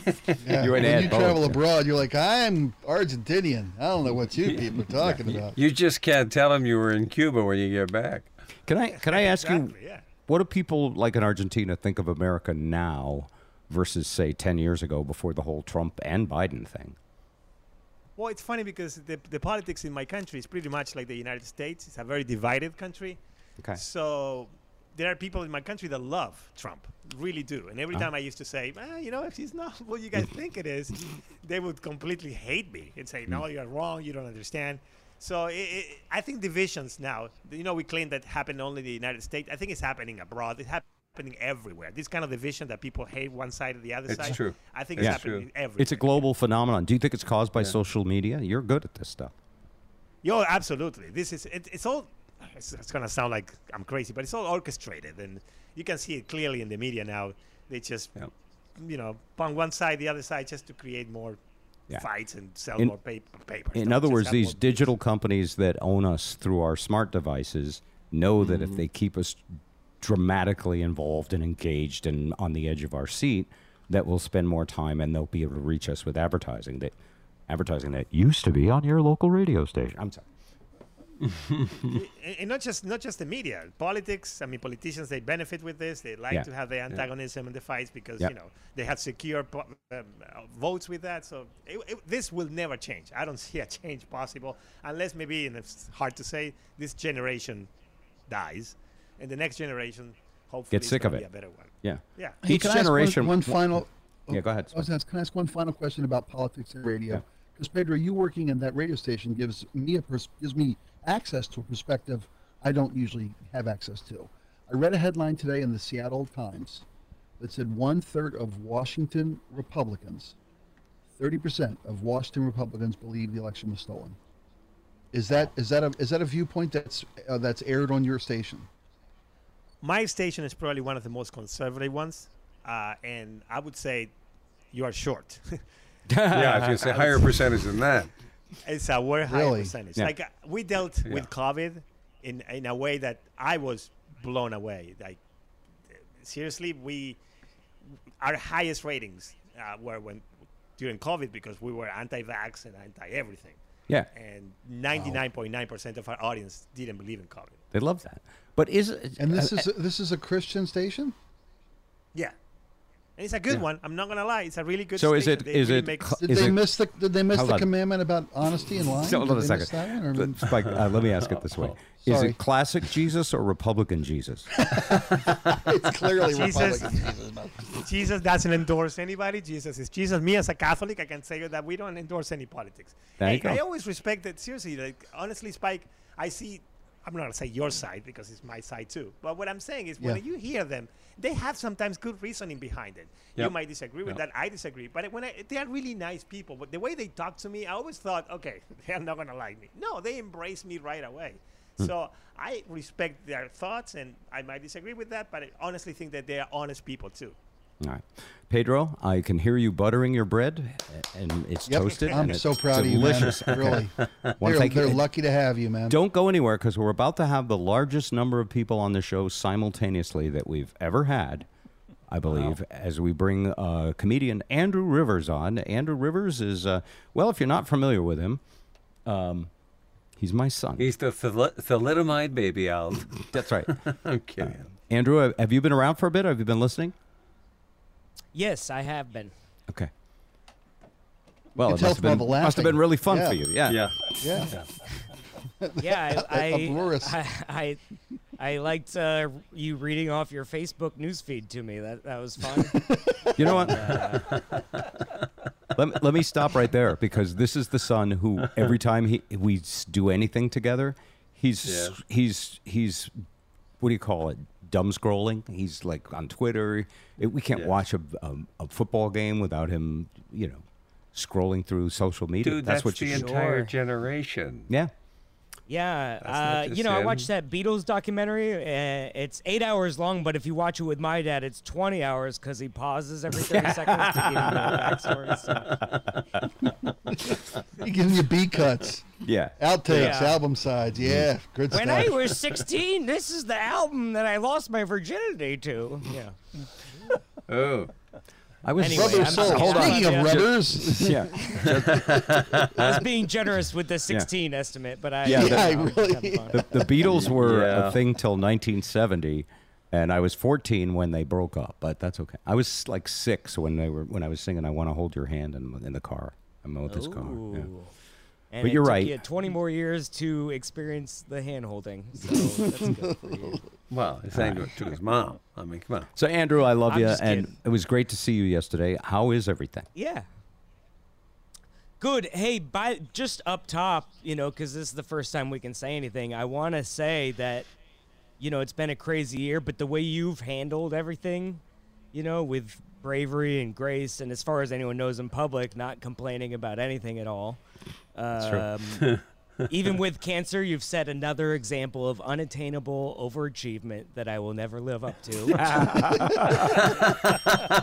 You and when Ed you both, travel yeah. abroad, you're like, I'm Argentinian. I don't know what you [LAUGHS] people are talking about. You just can't tell them you were in Cuba when you get back. Can I can I ask you Exactly, yeah. what do people like in Argentina think of America now versus say ten years ago before the whole Trump and Biden thing? Well, it's funny because the, the politics in my country is pretty much like the United States. It's a very divided country. Okay. So there are people in my country that love Trump, really do. And every Oh. time I used to say, ah, you know, if he's not [LAUGHS] what you guys think it is, [LAUGHS] they would completely hate me and say, no, you're wrong, you don't understand. So it, it, I think divisions now, you know, we claim that happened only in the United States. I think it's happening abroad. It's happening everywhere. This kind of division that people hate one side or the other It's side. true. I think It's it's happening true. everywhere. It's a global phenomenon. Do you think it's caused by Yeah. social media? You're good at this stuff. Yo, absolutely. This is it, it's all. It's, it's gonna sound like I'm crazy, but it's all orchestrated, and you can see it clearly in the media now. They just, Yep. you know, on one side, the other side, just to create more Yeah. fights and sell In- more paper. papers. In Don't other words, these more views. digital companies that own us through our smart devices know that if mm-hmm. they keep us dramatically involved and engaged and on the edge of our seat, that we'll spend more time and they'll be able to reach us with advertising that advertising that used to be on your local radio station. I'm sorry. [LAUGHS] and and not just not just the media, politics. I mean, politicians they benefit with this. They like Yeah. to have the antagonism and the fights because Yeah. you know they have secure po- um, uh, votes with that. So it, it, this will never change. I don't [LAUGHS] see a change possible unless maybe, and it's hard to say, this generation dies, and the next generation hopefully Gets is sick of it. be a better one. Yeah. Yeah. Hey, Each can I ask generation- One, one final. Yeah, go ahead, I was gonna ask- can I ask one final question about politics and radio? Yeah. Because Pedro, you working in that radio station gives me a pers- gives me access to a perspective I don't usually have access to. I read a headline today in the Seattle Times that said one third of Washington Republicans, thirty percent of Washington Republicans believe the election was stolen. Is that is that a is that a viewpoint that's uh, that's aired on your station? My station is probably one of the most conservative ones, uh, and I would say you are short. [LAUGHS] yeah, I was going to say higher [LAUGHS] percentage than that. it's a very high Really? percentage. Yeah. Like uh, we dealt Yeah. with COVID in in a way that I was blown away. Like seriously, we our highest ratings uh, were when during COVID because we were anti-vax and anti-everything, Yeah. and 99.9 percent of our audience didn't believe in COVID. They love that. But is it, And this uh, is this is a Christian station. Yeah. And it's a good one. I'm not gonna lie. It's a really good. So is station. it- They is really it make- Did Is they it- miss the Did they miss the on. commandment about honesty and lying? Hold on a second. one, or- Uh, [LAUGHS] Spike, uh, let me ask it this way: Is it classic Jesus or Republican Jesus? [LAUGHS] it's clearly Jesus. Republican. Jesus [LAUGHS] Jesus doesn't endorse anybody. Jesus is Jesus. Me as a Catholic, I can say that we don't endorse any politics. There you I, I always respect that. Seriously, like honestly, Spike, I see. I'm not gonna say your side because it's my side too. But what I'm saying is, when you hear them, they have sometimes good reasoning behind it. You might disagree with Yep. that. I disagree. But when I, they are really nice people, but the way they talk to me, I always thought, okay, [LAUGHS] they're not gonna like me. No, they embrace me right away. Hmm. So I respect their thoughts, and I might disagree with that, but I honestly think that they are honest people too. All right, Pedro, I can hear you buttering your bread, and it's Yep. toasted. I'm and so it's proud delicious. of you, man. [LAUGHS] Really, [LAUGHS] Wanna they're, they're lucky to have you, man. Don't go anywhere because we're about to have the largest number of people on the show simultaneously that we've ever had. I believe, as we bring uh, comedian Andrew Rivers on. Andrew Rivers is, uh, well, if you're not familiar with him, um, he's my son. He's the thali- thalidomide baby owl. [LAUGHS] That's right. I'm kidding. Andrew, have you been around for a bit? Have you been listening? Yes, I have been. Okay. Well, can it must have, from all been, the must have been really fun Yeah. for you. Yeah. Yeah. yeah. Yeah, [LAUGHS] I Uproarious. I, I, I liked uh, you reading off your Facebook newsfeed to me. That that was fun. [LAUGHS] You know what? Uh, let, me, let me stop right there because this is the son who every time he we do anything together, he's Yeah. he's he's what do you call it? Dumb scrolling. He's like on Twitter. It, we can't Yeah. watch a, a a football game without him. You know, scrolling through social media. Dude, that's, that's, what the you entire Sure. generation. Yeah. Yeah, uh, you know, I watched that Beatles documentary. Uh, it's eight hours long, but if you watch it with my dad, it's twenty hours because he pauses every thirty [LAUGHS] seconds to give you the backstory. So. [LAUGHS] He giving you B cuts, Yeah. outtakes, Yeah. album sides. Yeah, good When stuff. I was sixteen, this is the album that I lost my virginity to. Yeah. Oh. I was. Anyway, Rubber I'm Soul. Hold on. Speaking of rubbers, [LAUGHS] Yeah. I was being [LAUGHS] generous with the 16 estimate, but I Yeah, you that- know, Yeah, really. The, the Beatles were Yeah. a thing till 1970, and I was 14 when they broke up. But that's okay. I was like six when they were when I was singing "I Want to Hold Your Hand" in, in the car. I'm with this car. Yeah. And But it you're took right. You 20 more years to experience the hand holding. So [LAUGHS] that's good for you. Well, he's saying to, to his mom. I mean, come on. So Andrew, I love I'm you, just and kidding. it was great to see you yesterday. How is everything? Yeah. Good. Hey, by just up top, you know, because this is the first time we can say anything. I want to say that, you know, it's been a crazy year, but the way you've handled everything, you know, with bravery and grace, and as far as anyone knows in public, not complaining about anything at all. That's Um, [LAUGHS] even with cancer, you've set another example of unattainable overachievement that I will never live up to. [LAUGHS]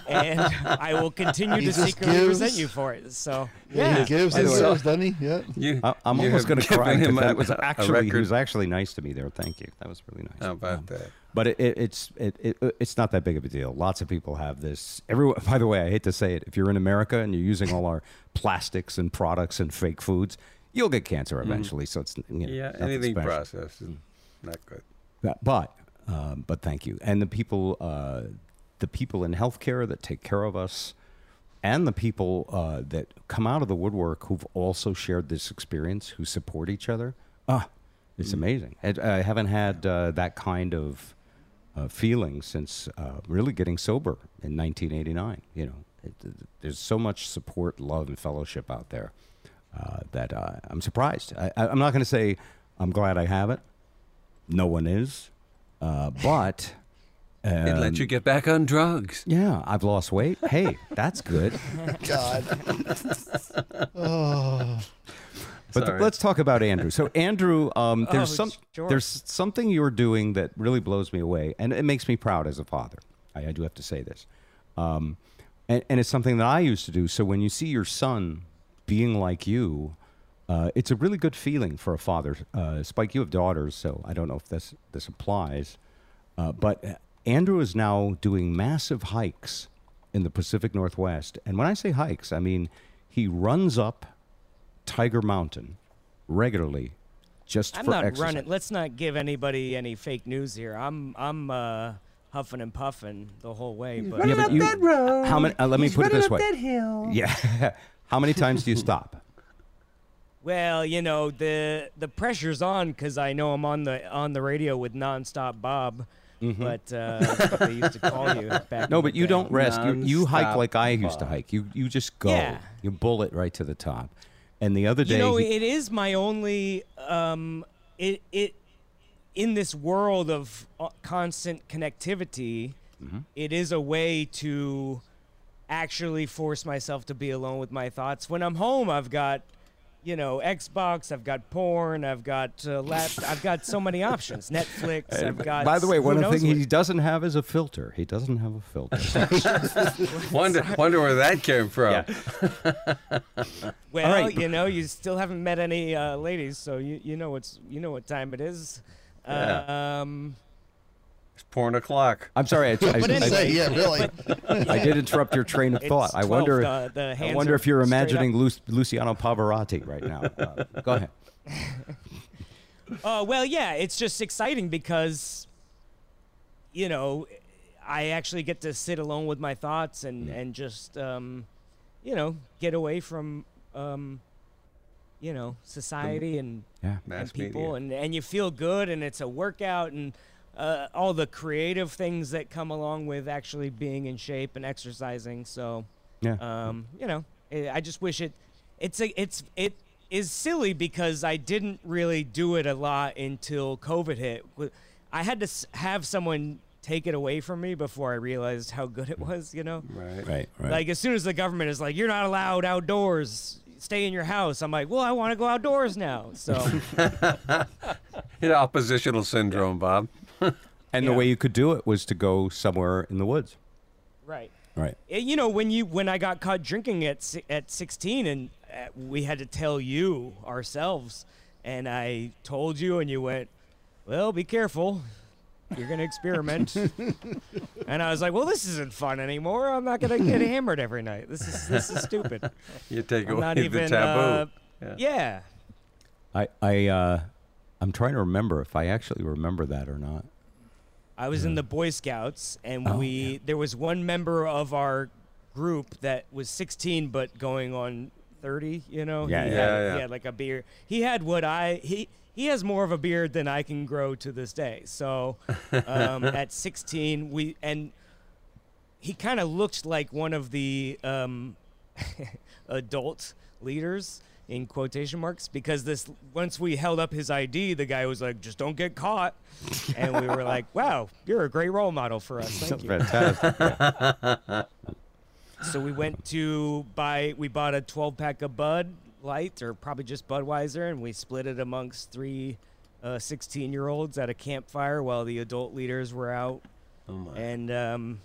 and I will continue He to just secretly gives. resent you for it. So, yeah, he gives By and the way- gives, doesn't he? Yeah. You, I, I'm you almost going to cry cry. 'cause him That was actually he was actually nice to me there. Thank you. That was really nice. How about Um, that? But it, it, it's it, it, it's not that big of a deal. Lots of people have this. Everyone, by the way, I hate to say it. If you're in America and you're using all our [LAUGHS] plastics and products and fake foods, You'll get cancer eventually, so it's you know, Yeah, anything special. processed is not good. But but, um, but thank you, and the people uh, the people in healthcare that take care of us, and the people uh, that come out of the woodwork who've also shared this experience, who support each other. Ah, it's amazing. I, I haven't had uh, that kind of uh, feeling since uh, really getting sober in 1989. You know, it, there's so much support, love, and fellowship out there uh, that uh, I'm surprised. I, I, I'm not going to say I'm glad I have it. No one is, uh, but It um, lets you get back on drugs. yeah, I've lost weight. Hey, that's good. [LAUGHS] God. [LAUGHS] oh. But th- let's talk about Andrew. So Andrew, um, there's Oh, some sure. there's something you're doing that really blows me away, and it makes me proud as a father. I, I do have to say this, um, and, and it's something that I used to do. So when you see your son being like you, uh, it's a really good feeling for a father. Uh, Spike, you have daughters, so I don't know if this this applies, uh, but Andrew is now doing massive hikes in the Pacific Northwest, and when I say hikes, I mean he runs up Tiger Mountain regularly just I'm for not exercise. running. Let's not give anybody any fake news here. I'm I'm uh, huffing and puffing the whole way. But Yeah, but you, how many? Uh, let me put it this way. Yeah. [LAUGHS] how many times do you stop? [LAUGHS] well, you know the the pressure's on because I know I'm on the on the radio with nonstop Bob. But uh, they used to call you [LAUGHS] back. Mm-hmm. No, but you day. don't rest. You, you hike like I used to hike. You you just go. Yeah. You bullet right to the top. And the other day, You know, he- it is my only um, it it in this world of uh, constant connectivity. Mm-hmm. it is a way to actually force myself to be alone with my thoughts. When I'm home, I've got you know Xbox, I've got porn, I've got uh, lap, I've got so many options. [LAUGHS] Netflix, I've got. by the way, one thing the what- he doesn't have is a filter. He doesn't have a filter. [LAUGHS] [LAUGHS] Wonder, wonder where that came from. Well, right, you know, you still haven't met any uh, ladies, so you you know what's you know what time it is. Yeah. Um, It's porn o'clock. I'm sorry. I, [LAUGHS] I, But I- anyway, Say, yeah, really. [LAUGHS] I did interrupt your train of thought. It's I 12, wonder. the- the I wonder if you're imagining Lu- Luciano Pavarotti right now. Uh, go ahead. [LAUGHS] Uh, well, yeah, it's just exciting because, you know, I actually get to sit alone with my thoughts and and just, um, you know, get away from, um, you know, society and, Yeah. and people, media. and and you feel good, and it's a workout, and uh, all the creative things that come along with actually being in shape and exercising. So, Yeah. um, you know, I I just wish it. It's a, it's it is silly because I didn't really do it a lot until COVID hit. I had to have someone take it away from me before I realized how good it was. You know, Right. right. Right. like as soon as the government is like, "You're not allowed outdoors. Stay in your house." I'm like, "Well, I want to go outdoors now." So [LAUGHS] Hit oppositional syndrome, Bob. [LAUGHS] and yeah. the way you could do it was to go somewhere in the woods. right. Right. You know, when you when I got caught drinking at at 16, and uh, we had to tell you ourselves, and I told you, and you went, "Well, be careful, you're gonna experiment." [LAUGHS] and I was like, "Well, this isn't fun anymore. I'm not gonna get hammered every night. This is this is stupid. [LAUGHS] You take I'm away not the even taboo. uh, Yeah. yeah." I I uh, I'm trying to remember if I actually remember that or not. I was in the Boy Scouts, and Oh, we yeah. there was one member of our group that was 16 but going on 30. You know, Yeah, he yeah. had, Yeah, yeah. He had like a beard. He had what I he he has more of a beard than I can grow to this day. So um, [LAUGHS] at 16, we and he kind of looked like one of the um, [LAUGHS] adult leaders in quotation marks because this once we held up his ID, the guy was like, "Just don't get caught," [LAUGHS] and we were like, "Wow, you're a great role model for us. Thank you." Fantastic. [LAUGHS] So we went to buy. We bought a 12 pack of Bud Light, or probably just Budweiser, and we split it amongst three 16 year olds at a campfire while the adult leaders were out. Oh my. And um,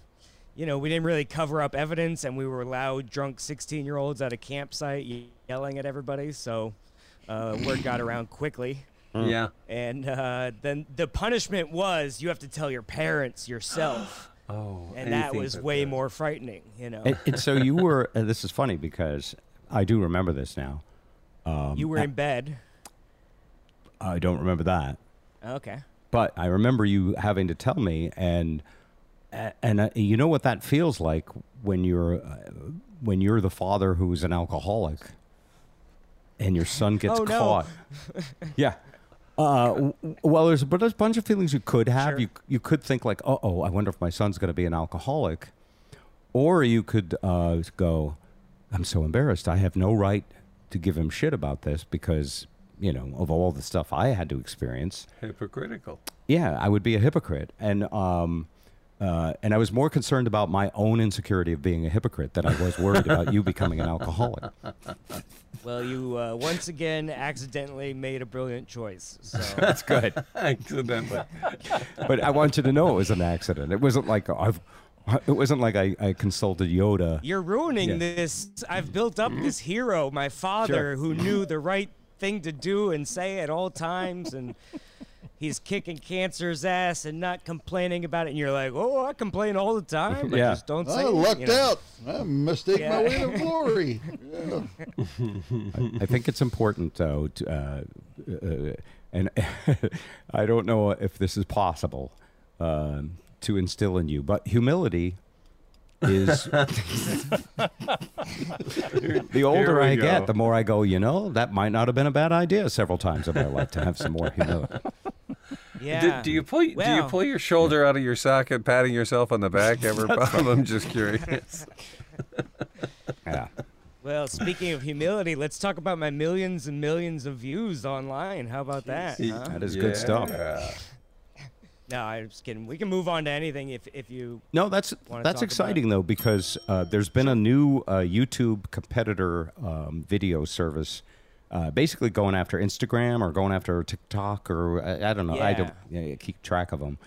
you know, we didn't really cover up evidence, and we were loud, drunk 16 year olds at a campsite yelling at everybody. So uh, word got around quickly. Yeah. And uh, then the punishment was you have to tell your parents yourself. [GASPS] Oh. and that was way that. more frightening, you know. and, and so you were. And this is funny because I do remember this now. Um, You were in bed. I don't remember that. Okay. but I remember you having to tell me, and and uh, you know what that feels like when you're uh, when you're the father who's an alcoholic, and your son gets Oh, no. caught. [LAUGHS] yeah. Uh, well, there's but there's a bunch of feelings you could have. Sure. You you could think like, oh, oh, I wonder if my son's going to be an alcoholic, or you could uh, go, I'm so embarrassed. I have no right to give him shit about this because you know of all the stuff I had to experience Hypocritical. yeah, I would be a hypocrite, and um, uh, and I was more concerned about my own insecurity of being a hypocrite than I was worried about you becoming an alcoholic. [LAUGHS] Well, you uh, once again accidentally made a brilliant choice. So [LAUGHS] That's good, Accidentally. [LAUGHS] but I want you to know it was an accident. It wasn't like I've. It wasn't like I, I consulted Yoda. you're ruining Yeah. this. I've built up this hero, my father, Sure. who knew the right thing to do and say at all times, and he's kicking cancer's ass and not complaining about it. And you're like, oh, I complain all the time. I Yeah. just don't say. I lucked you know. out. I mistake my Yeah. way to glory. [LAUGHS] Yeah. I think it's important, though, to, uh, uh, and [LAUGHS] I don't know if this is possible um, to instill in you, but humility is. [LAUGHS] the older I go. get, the more I go, you know, that might not have been a bad idea several times in my life to have some more humility. Yeah. Do, do you pull do you pull your shoulder out of your socket, patting yourself on the back [LAUGHS] ever? Bob? [LAUGHS] I'm just curious. [LAUGHS] Yeah. Well, speaking of humility, let's talk about my millions and millions of views online. How about that? huh? That is good stuff. No, I'm just kidding. We can move on to anything if, if you. No, that's Wanna that's exciting though because uh, there's been a new uh, YouTube competitor um, video service, uh, basically going after Instagram or going after TikTok or I, I don't know. I don't yeah, keep track of them.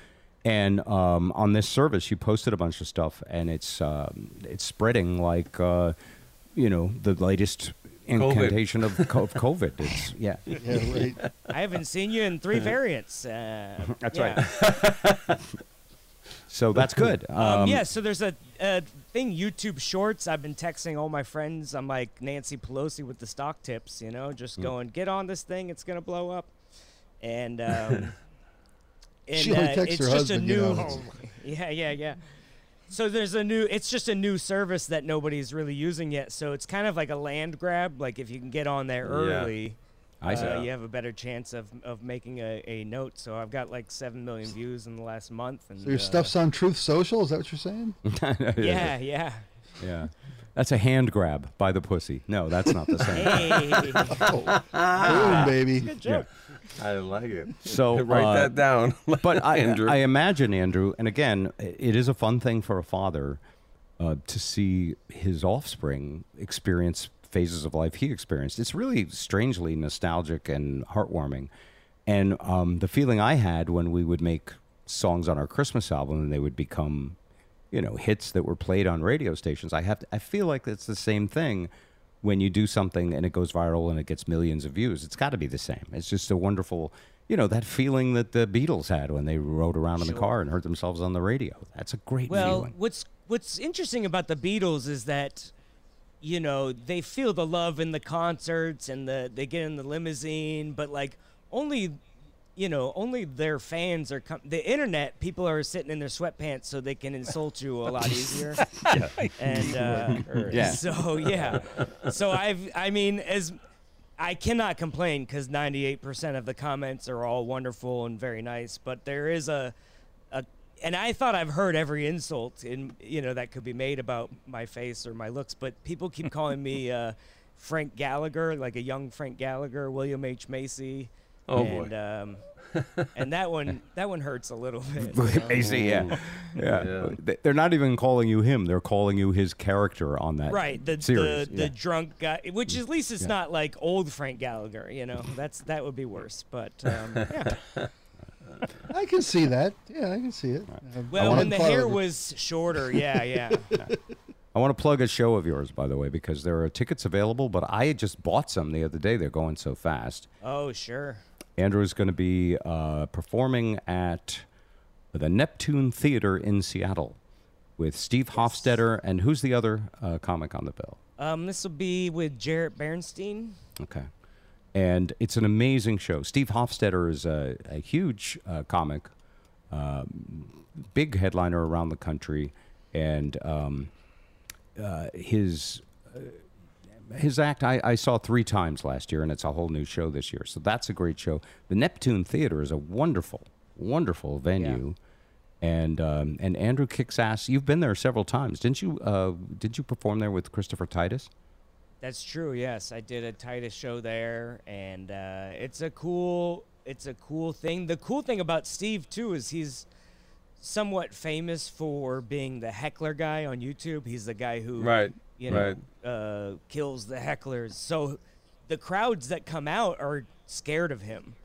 And um, on this service, you posted a bunch of stuff, and it's um, it's spreading like uh, you know the latest incantation of, of [LAUGHS] COVID. It's yeah. Yeah, right. I haven't seen you in three [LAUGHS] variants. Uh, That's yeah. right. [LAUGHS] So that's good. Um, yeah, so there's a, a thing, YouTube Shorts. I've been texting all my friends. I'm like Nancy Pelosi with the stock tips, you know, just going, get on this thing. It's going to blow up. And, [LAUGHS] um, and She only uh, texts it's her just husband, a you new. know, [LAUGHS] [LAUGHS] yeah, yeah, yeah. So there's a new. It's just a new service that nobody's really using yet. So it's kind of like a land grab. Like if you can get on there Yeah. Early, I see. uh, you have a better chance of, of making a, a note. So I've got like seven million views in the last month. And So your uh, stuff's on Truth Social? Is that what you're saying? [LAUGHS] Yeah, yeah. yeah. That's a hand grab by the pussy. No, that's not the same. Hey. [LAUGHS] Boom, baby. Good joke. I like it. So [LAUGHS] Write uh, that down. but I, Andrew. I imagine Andrew, and again, it is a fun thing for a father uh, to see his offspring experience phases of life he experienced. It's really strangely nostalgic and heartwarming. And um, the feeling I had when we would make songs on our Christmas album and they would become, you know, hits that were played on radio stations. I have, to, I feel like it's the same thing when you do something and it goes viral and it gets millions of views. It's got to be the same. It's just a wonderful, you know, that feeling that the Beatles had when they rode around in the car and heard themselves on the radio. That's a great Well, feeling. what's what's interesting about the Beatles is that you know they feel the love in the concerts and the they get in the limousine, but like only you know only their fans are com- the internet people are sitting in their sweatpants so they can insult you a lot easier. [LAUGHS] And uh, [LAUGHS] Yeah. so yeah. So i've i mean as i cannot complain because 98% of the comments are all wonderful and very nice but there is a a and i thought i've heard every insult in you know that could be made about my face or my looks but people keep calling me [LAUGHS] uh, frank gallagher like a young frank gallagher william h macy Oh, boy. and, um, [LAUGHS] and that one that one hurts a little bit [LAUGHS] you know? Macy, yeah. yeah. Yeah. They- They're not even calling you him. They're calling you his character on that right the series. the, the drunk guy which at least it's not like old frank gallagher you know that's that would be worse but um, yeah. [LAUGHS] I can see that. Yeah, I can see it. Uh, well when the hair was shorter yeah [LAUGHS] yeah I want to plug a show of yours, by the way, because there are tickets available, but I just bought some the other day. They're going so fast. oh sure Andrew's going to be uh, performing at the Neptune Theater in Seattle with Steve Hofstetter and who's the other uh, comic on the bill? um, this will be with jarrett bernstein Okay. And it's an amazing show. Steve Hofstetter is a, a huge uh, comic, um, big headliner around the country, and um, uh, his uh, his act I, I saw three times last year, and it's a whole new show this year. So that's a great show. The Neptune Theater is a wonderful, wonderful venue. And um, and Andrew kicks ass. You've been there several times, didn't you? Uh, did you perform there with Christopher Titus? That's true. Yes, I did a Titus show there, and uh, it's a cool. It's a cool thing. The cool thing about Steve too is he's somewhat famous for being the heckler guy on YouTube. He's the guy who, Right, you know, uh, kills the hecklers. So the crowds that come out are scared of him.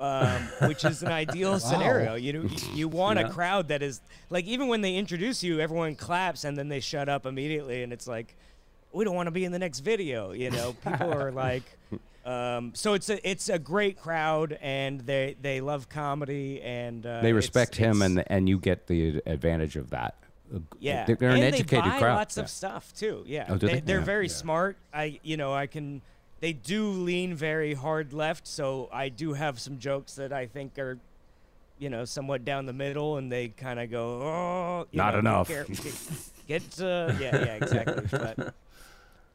Um, [LAUGHS] which is an ideal scenario. You know, you, you want Yeah. a crowd that is like even when they introduce you, everyone claps and then they shut up immediately, and it's like, we don't want to be in the next video. You know, [LAUGHS] people are like, um, so it's a it's a great crowd, and they they love comedy, and uh, They it's- respect him, it's- and and you get the advantage of that. Uh, yeah, they're, they're an and educated they buy crowd. lots Yeah. of stuff too. Yeah, Oh, they? are Yeah. very Yeah. smart. I, you know, I can. They do lean very hard left, so I do have some jokes that I think are, you know, somewhat down the middle, and they kind of go, oh, you Not know, enough." [LAUGHS] Get, get uh, yeah, yeah, exactly. But [LAUGHS]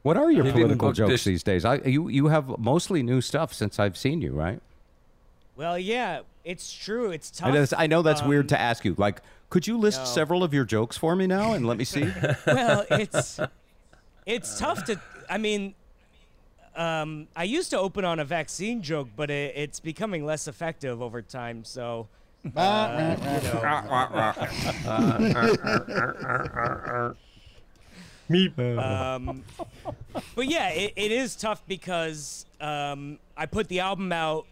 What are your They didn't political jokes this- these days? I, you you have mostly new stuff since I've seen you, right? well, yeah, it's true. It's tough. I know, that's, I know that's weird Um, to ask you. Like, could you list no. several of your jokes for me now and let me see? [LAUGHS] well, it's it's tough to. I mean, um, I used to open on a vaccine joke, but it, it's becoming less effective over time. So, uh, you know, [LAUGHS] [LAUGHS] um, but yeah, it, it is tough because um, I put the album out.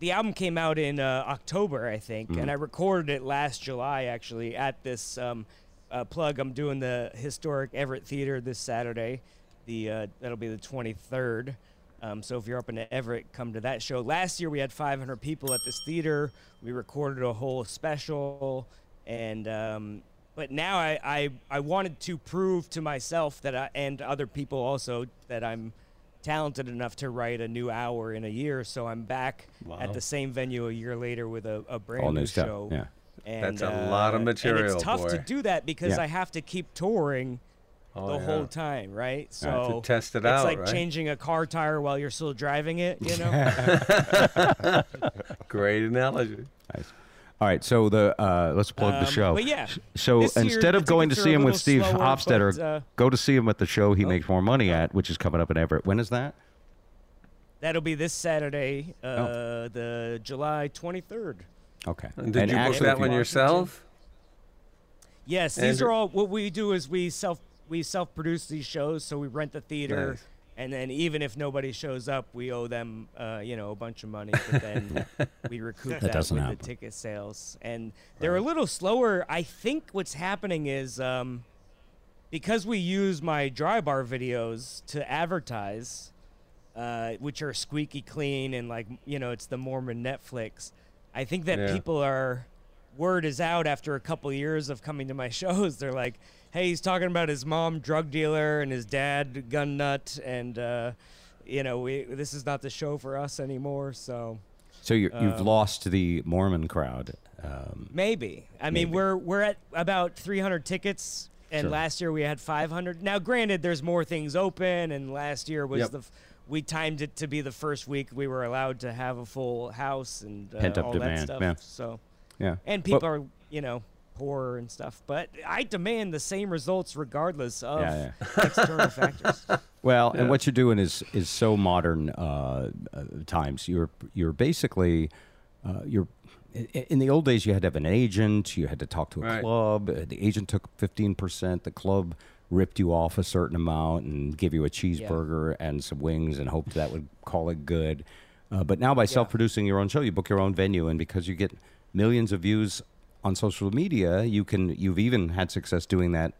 The album came out in uh, October, I think, and I recorded it last July actually at this um, uh, plug. I'm doing the historic Everett Theater this Saturday. The uh, that'll be the 23rd. Um, so if you're up in Everett, come to that show. Last year we had 500 people at this theater. We recorded a whole special, and um, but now I, I I wanted to prove to myself that I, and other people also that I'm talented enough to write a new hour in a year. So I'm back at the same venue a year later with a, a brand All new new stuff. show. Yeah. And, That's a lot of uh, material, And it's tough to do that because Yeah. I have to keep touring Oh, the yeah. whole time, right? So To So test it it's out, It's like right? changing a car tire while you're still driving it, you [LAUGHS] know? [LAUGHS] Great analogy. Nice. All right, so the uh, let's plug the Um, show. but yeah, So this year instead of going to see him with Steve slower, Hofstetter, but, uh, go to see him at the show he oh. makes more money at, which is coming up in Everett. When is that? That'll be this Saturday, uh, Oh. the July 23rd. Okay. And did And you book that one you- yourself? Yes, these Andrew- are all what we do is we self we self produce these shows, so we rent the theater, Nice. And then even if nobody shows up, we owe them uh, you know a bunch of money, but then [LAUGHS] we recoup that, doesn't with happen. the ticket sales, and they're a little slower. I think what's happening is um, because we use my dry bar videos to advertise. Uh, which are squeaky clean and like you know it's the Mormon Netflix. I think that Yeah. people are word is out after a couple years of coming to my [LAUGHS] shows. They're like, "Hey, he's talking about his mom drug dealer and his dad gun nut, and uh, you know, we this is not the show for us anymore." So So you're, you've Um, lost the Mormon crowd. Um, maybe. I mean, we're we're at about 300 tickets, and Sure. last year we had 500. Now, granted, there's more things open, and last year was Yep. the. f- We timed it to be the first week we were allowed to have a full house and uh, all demand, that stuff. yeah. So yeah. and But- people are you know poorer and stuff but i demand the same results regardless of Yeah, [LAUGHS] external factors Well, and what you're doing is is so modern uh, uh, times. You're you're basically uh, you're in the old days. You had to have an agent. You had to talk to a Right. club. uh, The agent took fifteen percent. The club ripped you off a certain amount and give you a cheeseburger and some wings and hoped that would call it good. Uh, but now by self-producing your own show, you book your own venue, and because you get millions of views on social media, you can you've even had success doing that,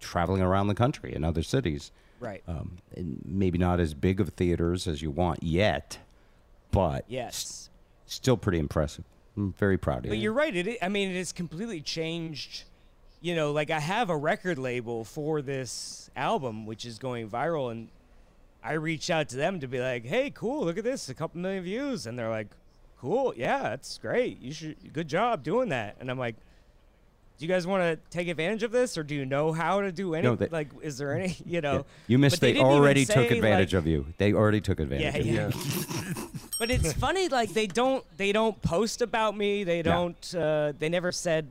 traveling around the country in other cities right um, and maybe not as big of theaters as you want yet, but yes still pretty impressive. I'm very proud of you. but you. you're right it i- i mean it has completely changed you know like i have a record label for this album which is going viral and I reached out to them to be like, "Hey, cool, look at this, a couple million views," and they're like, "Cool, yeah, that's great. You should, good job doing that." And I'm like, "Do you guys want to take advantage of this, or do you know how to do anything? they- like, is there any, [LAUGHS] you know?" You missed. But they They, already say, took advantage like- of you. They already took advantage. Yeah, of you. yeah. [LAUGHS] but it's funny, like they don't they don't post about me. They don't. Uh, they never said.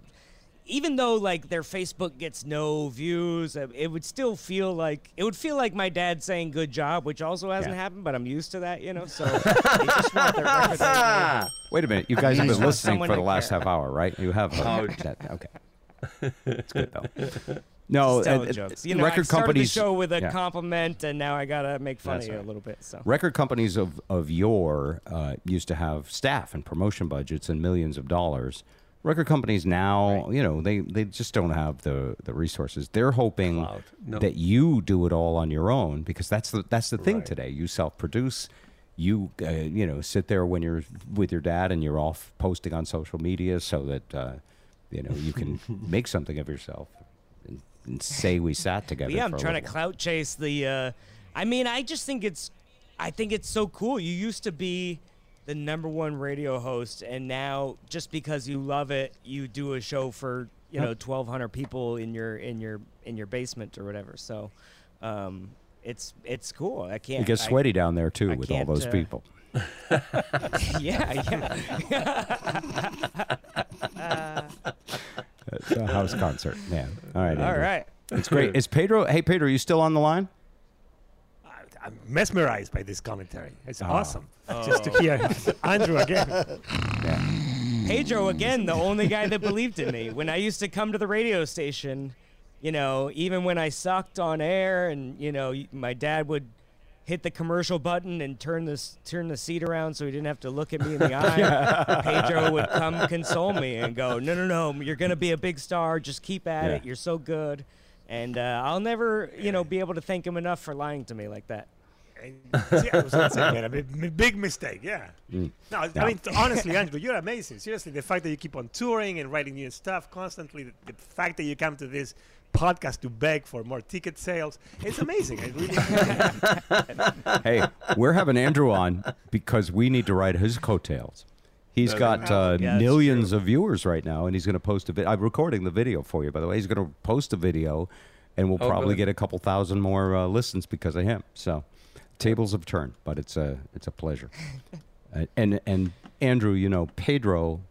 Even though like their Facebook gets no views, uh, it would still feel like it would feel like my dad saying "good job," which also hasn't Yeah. happened. But I'm used to that, you know. So [LAUGHS] just want their record label. Wait a minute. You guys have been listening for the last care. half hour, right? You have. Oh. that, okay. [LAUGHS] It's good though. No, Just telling uh, jokes. You know, record I started companies. the show with a yeah. compliment, and now I gotta make fun That's of you right. a little bit. So record companies of of yore uh, used to have staff and promotion budgets and millions of dollars. Record companies now, you know, they, they just don't have the, the resources. They're hoping No. that you do it all on your own because that's the that's the thing Right. today. You self produce. You uh, you know sit there when you're with your dad and you're off posting on social media so that uh, you know you can [LAUGHS] make something of yourself and, and say we sat together. Yeah, I'm trying to clout chase the. Uh, I mean, I just think it's, I think it's so cool. You used to be the number one radio host, and now just because you love it, you do a show for you know 1,200 people in your in your in your basement or whatever. So, um, it's it's cool. I can't. It gets I- sweaty down there too I with all those uh, people. [LAUGHS] [LAUGHS] yeah, yeah. [LAUGHS] It's a house concert. Yeah. All right. All Andrew. right. It's great. Is Pedro? Hey, Pedro, are you still on the line? I- I'm mesmerized by this commentary. It's Oh. awesome. Just to hear Andrew again. Pedro again, the only guy that believed in me. When I used to come to the radio station, you know, even when I sucked on air, and you know, my dad would hit the commercial button and turn this turn the seat around so he didn't have to look at me in the [LAUGHS] eye. Pedro would come console me and go, "No, no, no, you're gonna be a big star. Just keep at Yeah. it. You're so good." And uh, I'll never, you know, be able to thank him enough for lying to me like that. And, yeah, I was gonna say, man, a big, big mistake. Yeah. Mm. No, Yeah. I mean, honestly, [LAUGHS] Andrew, you're amazing. Seriously, the fact that you keep on touring and writing new stuff constantly, the, the fact that you come to this podcast to beg for more ticket sales, it's amazing. I really [LAUGHS] hey, we're having Andrew on because we need to ride his coattails. He's got uh, Yeah, that's millions of viewers right now, and he's going to post a video. I'm recording the video for you, by the way. He's going to post a video, and we'll Oh, probably good. get a couple thousand more uh, listens because of him. So, tables have turned, but it's a it's a pleasure. [LAUGHS] uh, and and Andrew, you know, Pedro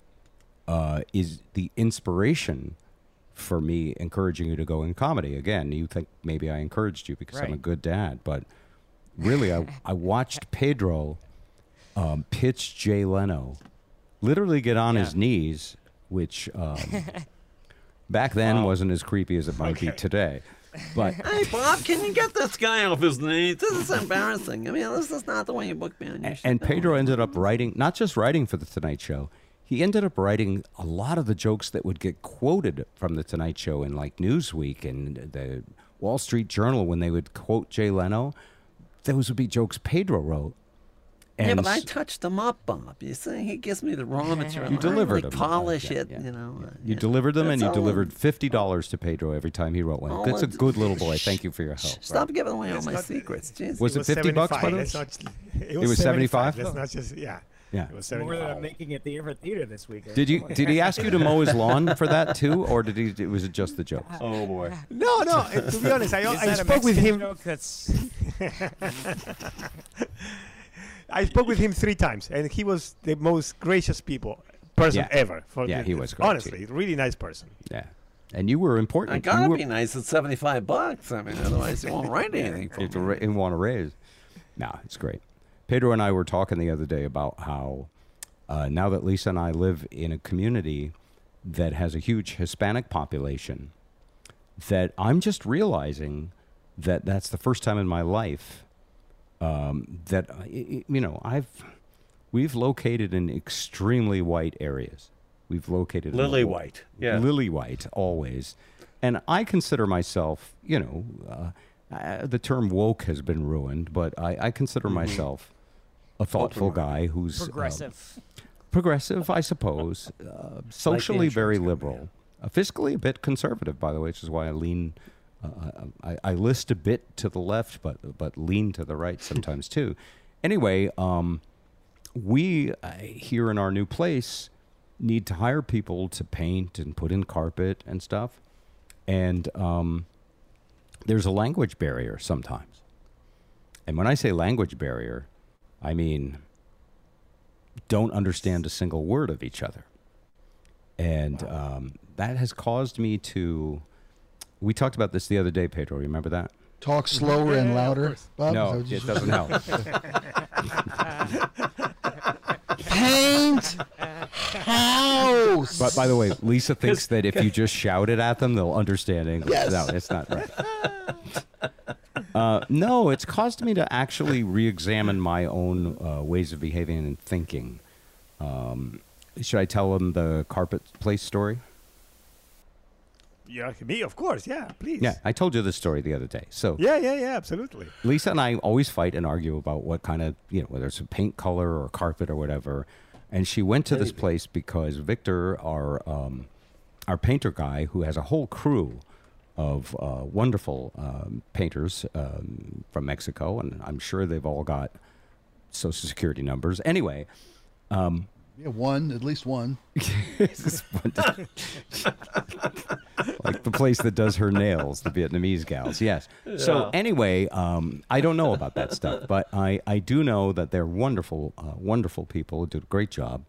uh, is the inspiration for me encouraging you to go in comedy. Again, you think maybe I encouraged you because I'm a good dad, but really, I, I [LAUGHS] watched Pedro um, pitch Jay Leno literally get on his knees, which um, [LAUGHS] back then wasn't as creepy as it might be today. But [LAUGHS] Hey, Bob, can you get this guy off his knees? This is embarrassing. I mean, this is not the way you book me on your show. and Pedro ended up writing, not just writing for the Tonight Show, he ended up writing a lot of the jokes that would get quoted from the Tonight Show in like Newsweek and the Wall Street Journal when they would quote Jay Leno. Those would be jokes Pedro wrote. Yeah, but I s- touched him up, Bob. You see, he gives me the raw [LAUGHS] material. You delivered really them. polish Yeah, it, yeah, you know. uh, you yeah. delivered them, and you delivered fifty dollars to Pedro every time he wrote one. Oh, That's a good little boy. Thank you for your help. Stop giving away all my not- secrets. Jesus. Was it 50 bucks, by the way? Not, it was 75? Let's not just, yeah. Yeah. It was More than 75. I'm making at the Everett Theater this weekend. Did you did he [LAUGHS] ask you to mow his lawn for that too, or did he? Was it just the joke? Oh boy. No, no. to be honest, I, I spoke with him. joke? That's [LAUGHS] I spoke with him three times, and he was the most gracious people person Yeah. ever. For Yeah, the- he was great, too. honestly really nice person. Yeah, and you were important. I gotta were- be nice at seventy-five bucks. I mean, otherwise you won't write [LAUGHS] anything for You have to me. ra- you want to raise. No, it's great. Pedro and I were talking the other day about how uh, now that Lisa and I live in a community that has a huge Hispanic population, that I'm just realizing that that's the first time in my life um, that I- I- you know I've we've located in extremely white areas. We've located Lily the- white. Yeah. lily white always and i consider myself you know uh, uh, the term woke has been ruined but i, I consider myself a thoughtful guy who's uh, progressive. progressive i suppose uh, socially very liberal uh, fiscally a bit conservative by the way which is why i lean Uh, I, I list a bit to the left, but but lean to the right sometimes [LAUGHS] too. Anyway, um, we uh, here in our new place need to hire people to paint and put in carpet and stuff, and um, there's a language barrier sometimes. And when I say language barrier, I mean don't understand a single word of each other. And um, that has caused me to. We talked about this the other day, Pedro. Remember that? Talk slower and louder, Bob. no, Is it doesn't help. [LAUGHS] Paint house. But by the way, Lisa [LAUGHS] thinks that if you just shout it at them, they'll understand English. Yes. No, it's not right. Uh, no, it's caused me to actually re-examine my own uh, ways of behaving and thinking. Um, should I tell them the carpet place story? Yeah, me, of course. Yeah, please. Yeah, I told you this story the other day. So Yeah, yeah, yeah, absolutely. Lisa and I always fight and argue about what kind of, you know, whether it's a paint color or carpet or whatever. And she went to this place because Victor, our um, our painter guy, who has a whole crew of uh, wonderful um, painters um, from Mexico, and I'm sure they've all got social security numbers. Anyway, um, Yeah, one, at least one. [LAUGHS] This one- [LAUGHS] like the place that does her nails, the Vietnamese gals. Yes. So anyway, um, I don't know about that stuff, but I, I do know that they're wonderful, uh, wonderful people who did a great job.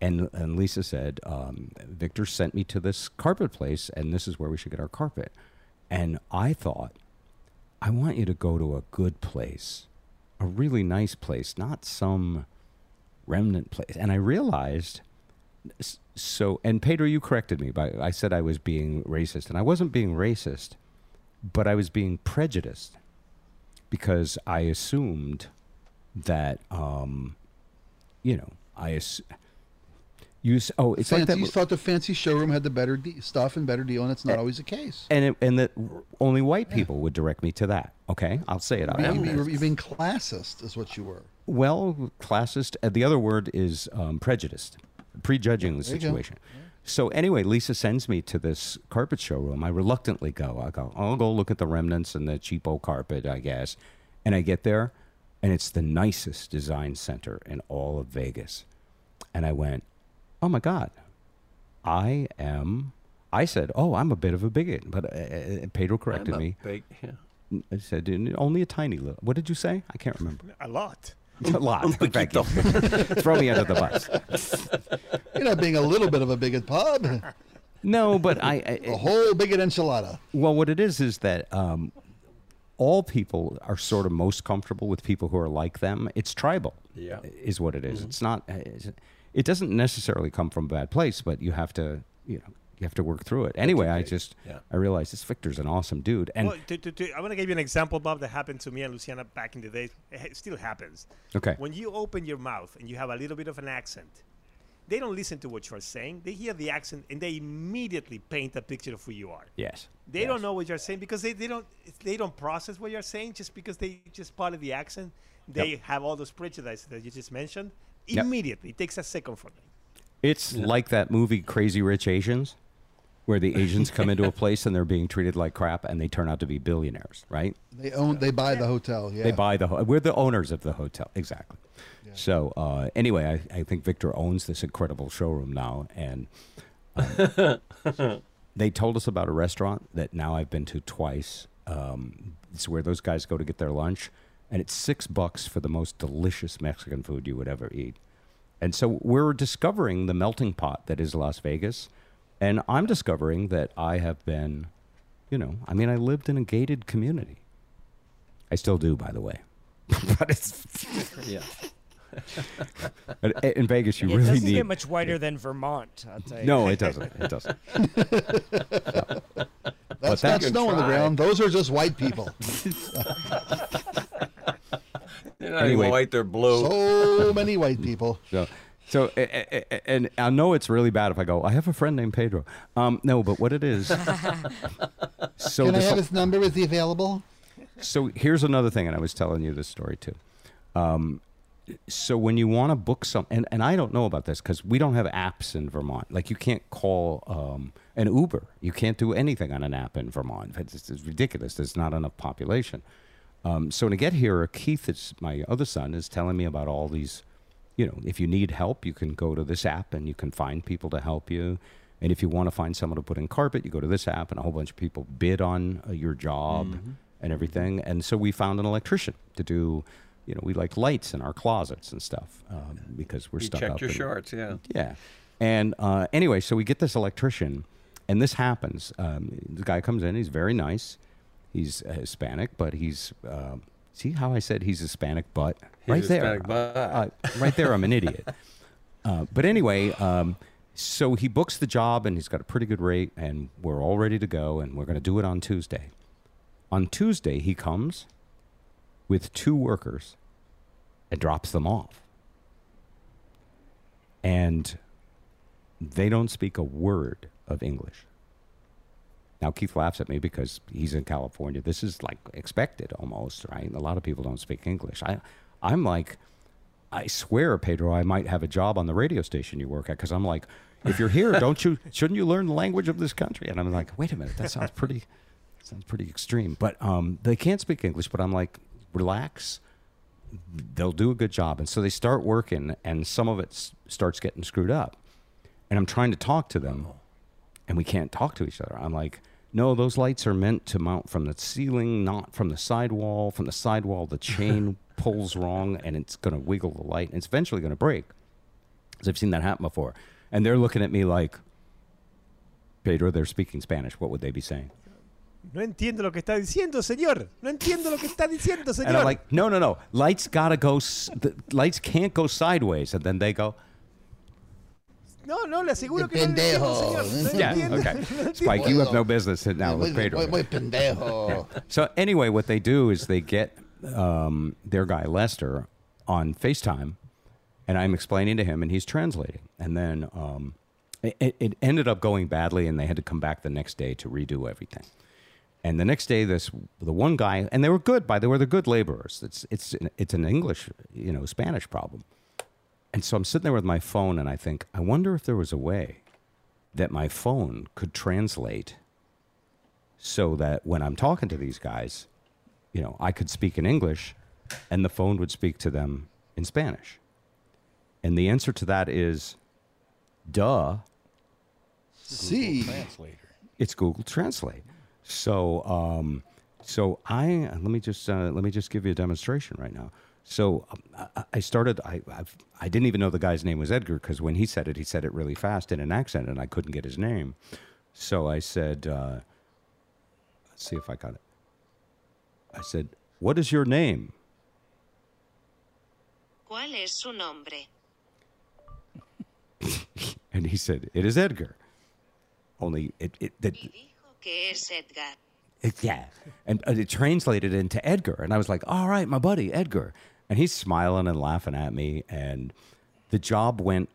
And and Lisa said, um, Victor sent me to this carpet place, and this is where we should get our carpet. And I thought, I want you to go to a good place, a really nice place, not some remnant place. And I realized so and Pedro, you corrected me by I said I was being racist, and I wasn't being racist, but I was being prejudiced because I assumed that um, you know I ass- you oh it's fancy, like that you thought the fancy showroom had the better de- stuff and better deal, and it's not always the case. and it, and that only white people would direct me to that. Okay, I'll say it. You, out. you, you're, you're being classist, is what you were. Well, classist. Uh, the other word is um, prejudiced, prejudging the situation. So anyway, Lisa sends me to this carpet showroom. I reluctantly go. I go. I'll go look at the remnants and the cheapo carpet, I guess. And I get there, and it's the nicest design center in all of Vegas. And I went, oh my god, I am. I said, oh, I'm a bit of a bigot, but uh, uh, Pedro corrected I'm a me. big- yeah. I said only a tiny little. What did you say? I can't remember. A lot. [LAUGHS] A lot. [LAUGHS] Thank you. [LAUGHS] Throw me under the bus. You're not being a little bit of a bigot, Bob. No, but I. A I whole bigot enchilada. well, what it is is that um, all people are sort of most comfortable with people who are like them. It's tribal. Yeah. is what it is. It's not. it's- It doesn't necessarily come from a bad place, but you have to, you know, you have to work through it. Anyway, I just Yeah. I realized this Victor's an awesome dude, and well, to, to, to, I'm going to give you an example, Bob, that happened to me and Luciana back in the day. It still happens. okay, When you open your mouth and you have a little bit of an accent, they don't listen to what you're saying. They hear the accent and they immediately paint a picture of who you are. yes, They don't know what you're saying because they, they don't they don't process what you're saying just because they just part of the accent. They have all those prejudices that you just mentioned. Yep. Immediately, it takes a second for them. It's like that movie Crazy Rich Asians, where the Asians come into a [LAUGHS] place and they're being treated like crap, and they turn out to be billionaires, right? They own. They buy the hotel. Yeah. They buy the. Ho- we're the owners of the hotel, exactly. So uh, anyway, I, I think Victor owns this incredible showroom now, and um, [LAUGHS] they told us about a restaurant that now I've been to twice. Um, it's where those guys go to get their lunch, and it's six bucks for the most delicious Mexican food you would ever eat. And so we're discovering the melting pot that is Las Vegas, and I'm discovering that I have been, you know, I mean, I lived in a gated community. I still do, by the way. [LAUGHS] but it's Yeah. But in Vegas, you it really doesn't need. get much whiter than Vermont. I'll tell you. no, it doesn't. It doesn't. [LAUGHS] That's that not can snow on the ground. Those are just white people. [LAUGHS] They're not Anyway. even white, they're blue. so many white people. [LAUGHS] So, so, and I know it's really bad if I go. I have a friend named Pedro. Um, no, but what it is. so Can I have his number? Is he available? so here's another thing, and I was telling you this story too. Um, so when you want to book some, and, and I don't know about this because we don't have apps in Vermont. Like you can't call um, an Uber. You can't do anything on an app in Vermont. It's, it's ridiculous. There's not enough population. Um, so to get here, Keith, is my other son, is telling me about all these. You know, if you need help, you can go to this app and you can find people to help you. And if you want to find someone to put in carpet, you go to this app, and a whole bunch of people bid on uh, your job and everything. And so we found an electrician to do. You know, we like lights in our closets and stuff um, because we're stuck. You stuck checked your in- shorts, yeah. yeah. And uh, anyway, so we get this electrician, and this happens. Um, the guy comes in. He's very nice. He's uh, Hispanic, but he's. um see how I said he's Hispanic, but He's right there, Hispanic, but. uh, right there, I'm an idiot. [LAUGHS] Uh, but anyway, um, so he books the job, and he's got a pretty good rate, and we're all ready to go, and we're going to do it on Tuesday. On Tuesday, he comes with two workers and drops them off. And they don't speak a word of English. Now, Keith laughs at me because he's in California. This is like expected almost, right? A lot of people don't speak English. I, I'm like, I swear, Pedro, I might have a job on the radio station you work at because I'm like, if you're here, [LAUGHS] don't you, shouldn't you learn the language of this country? And I'm like, wait a minute, that sounds pretty, sounds pretty extreme. But um, they can't speak English, but I'm like, relax they'll do a good job. And so they start working, and some of it s- starts getting screwed up. And I'm trying to talk to them, and we can't talk to each other. I'm like, no, those lights are meant to mount from the ceiling, not from the sidewall. From the sidewall, the chain [LAUGHS] pulls wrong, and it's going to wiggle the light, and it's eventually going to break. Because I've seen that happen before. And they're looking at me like, Pedro, they're speaking Spanish. What would they be saying? No entiendo lo que está diciendo, señor. No entiendo lo que está diciendo, señor. And I'm like, no, no, no. Lights gotta go. S- the lights can't go sideways. And then they go, no, no, le aseguro Qué que no le entiendo, pendejo. señor. No yeah, entiendo. okay. [LAUGHS] Spike, you have no business sitting down with Pedro. Muy, muy pendejo. [LAUGHS] So anyway, what they do is they get um, their guy Lester on FaceTime, and I'm explaining to him, and he's translating. And then um, it, it ended up going badly, and they had to come back the next day to redo everything. And the next day, this the one guy, and they were good. By the way, they're good laborers. It's it's it's an English, you know, Spanish problem. And so I'm sitting there with my phone, and I think, I wonder if there was a way that my phone could translate so that when I'm talking to these guys, you know, I could speak in English and the phone would speak to them in Spanish. And the answer to that is duh, See. Translator. it's Google Translate. So, um, so I let me just uh, let me just give you a demonstration right now. So um, I, I started. I I've, I didn't even know the guy's name was Edgar because when he said it, he said it really fast in an accent, and I couldn't get his name. So I said, uh, "Let's see if I got it." I said, "What is your name?" ¿Cuál es su nombre? [LAUGHS] And he said, "It is Edgar." Only it it, that Y dijo que es Edgar. Yeah. And uh, it translated into Edgar. And I was like, all right, my buddy, Edgar. And he's smiling and laughing at me. And the job went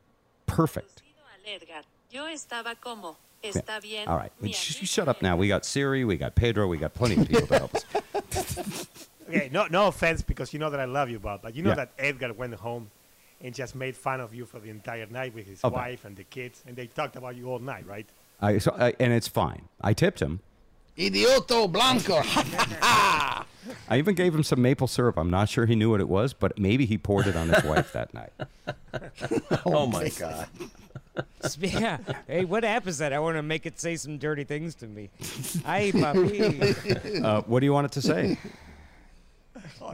perfect. Pido al Edgar. Yo estaba como, Yeah. está bien. All right. mi Sh- shut up now. We got Siri, we got Pedro, we got plenty of people to help us. [LAUGHS] Okay, no, no offense because you know that I love you, Bob. But you know Yeah. that Edgar went home and just made fun of you for the entire night with his but- wife and the kids, and they talked about you all night, right? I, so, I, and it's fine. I tipped him. Idioto blanco. [LAUGHS] I even gave him some maple syrup. I'm not sure he knew what it was, but maybe he poured it on his wife that night. [LAUGHS] Oh my God. [LAUGHS] Yeah. Hey, what app is that? I want to make it say some dirty things to me. Ay, papi. Uh, what do you want it to say?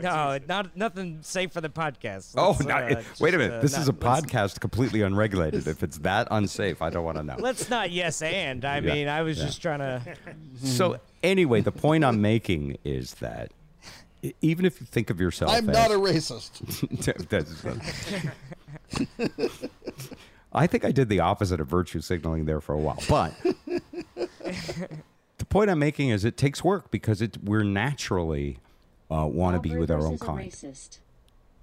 No, not nothing safe for the podcast. Oh, Let's, no, uh, wait a minute. uh, this is a podcast completely unregulated. If it's that unsafe, I don't want to know. Let's not yes and. I Yeah, mean, I was yeah. just trying to. So anyway, the point I'm making is that even if you think of yourself, I'm as, not a racist. [LAUGHS] I think I did the opposite of virtue signaling there for a while, but [LAUGHS] the point I'm making is it takes work because it we're naturally uh, want to be with our own kind. Racist.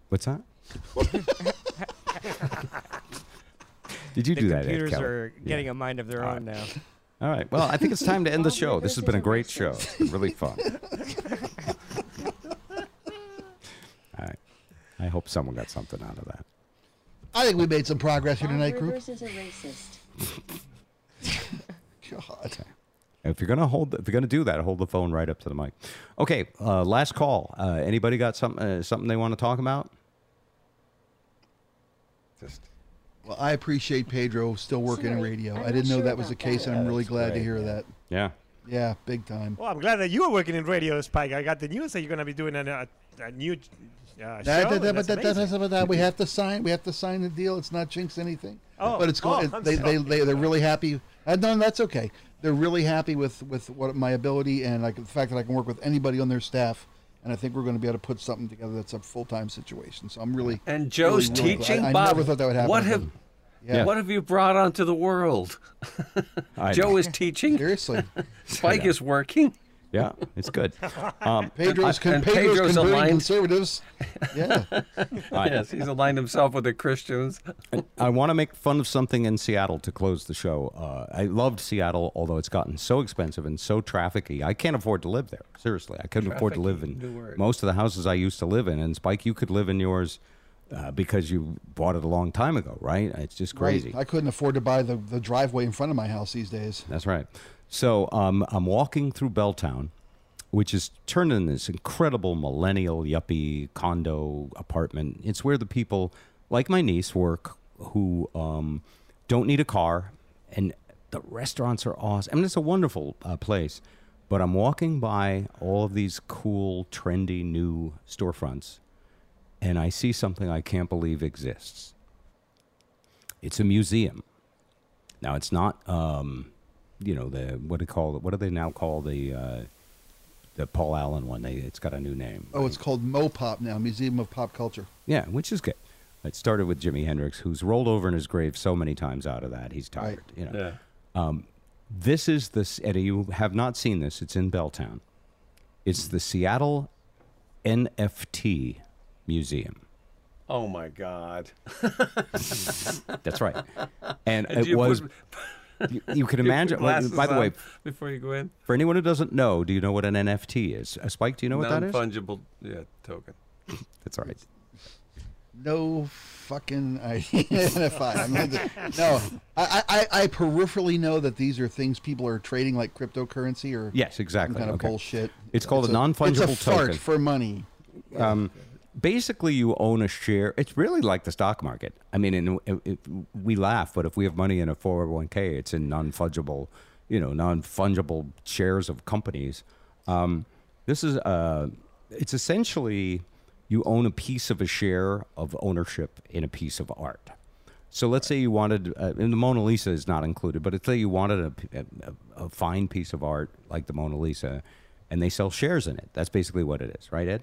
What's that? [LAUGHS] Did you The do that? Computers Kelly? are Yeah. getting a mind of their All own now. All right. Well, I think it's time to end the show. This has been a great show. It's been really fun. [LAUGHS] All right. I I hope someone got something out of that. I think we made some progress here tonight, group. Rivers is a racist. [LAUGHS] God. If you're gonna hold, if you're gonna do that, hold the phone right up to the mic. Okay, uh, last call. Uh, anybody got something uh, something they want to talk about? Just Well, I appreciate Pedro still working in radio. I'm I didn't know sure that was the case, that. and I'm really that's glad to hear yeah. that. Yeah. Yeah, big time. Well, I'm glad that you are working in radio, Spike. I got the news that you're going to be doing a, a, a new uh, show. That- that- and that- that's that- that- amazing. that- that- we have to sign. We have to sign the deal. It's not jinx anything. Oh, but it's oh, going. I'm they, they, they, they're really happy. Uh, no, that's okay. They're really happy with with what my ability and like the fact that I can work with anybody on their staff. And I think we're going to be able to put something together that's a full time situation. So I'm really and Joe's really, really glad. teaching I, Bob. never thought that would happen. What have Yeah. what have you brought onto the world? [LAUGHS] Joe is teaching. seriously? [LAUGHS] Spike is working. Yeah, it's good. [LAUGHS] Um, Pedro's, con- Pedro's, Pedro's aligned. conservatives. [LAUGHS] Yeah. I- yes, he's aligned himself with the Christians. I want to make fun of something in Seattle to close the show. Uh, I loved Seattle, although it's gotten so expensive and so trafficy. I can't afford to live there. Seriously, I couldn't afford to live in most of the houses I used to live in. And Spike, you could live in yours uh, because you bought it a long time ago, right? It's just crazy. Right. I couldn't afford to buy the, the driveway in front of my house these days. That's right. So um, I'm walking through Belltown, which is turned into this incredible millennial yuppie condo apartment. It's where the people like my niece work who um, don't need a car, and the restaurants are awesome. I mean, it's a wonderful uh, place. But I'm walking by all of these cool, trendy new storefronts, and I see something I can't believe exists. It's a museum. Now it's not, um, you know, the what do they call it? What do they now call the uh, the Paul Allen one? They it's got a new name. Oh, it's called MoPOP now, Museum of Pop Culture. Yeah, which is good. It started with Jimi Hendrix, who's rolled over in his grave so many times out of that he's tired. You know, Um, this is this, and you have not seen this. It's in Belltown. It's the Seattle NFT Museum. Oh my God! [LAUGHS] That's right. And And it you was. put- You, you can [LAUGHS] you put imagine. well, by the way, before you go in, for anyone who doesn't know, do you know what an NFT is? Uh, Spike, do you know what that is? non-fungible yeah token. [LAUGHS] That's right. No fucking [LAUGHS] identify. I'm no, I, I, I peripherally know that these are things people are trading like cryptocurrency or Yes, some exactly. kind of Okay. bullshit. It's called a a- non-fungible it's a fart token. for money. Um, basically, you own a share. It's really like the stock market. I mean, in, it, it, we laugh, but if we have money in a 401k, it's in non-fungible, you know, non-fungible shares of companies. Um, this is uh, it's essentially you own a piece of a share of ownership in a piece of art. So let's say you wanted, uh, and the Mona Lisa is not included, but let's say you wanted a, a, a fine piece of art like the Mona Lisa, and they sell shares in it. That's basically what it is, right, Ed?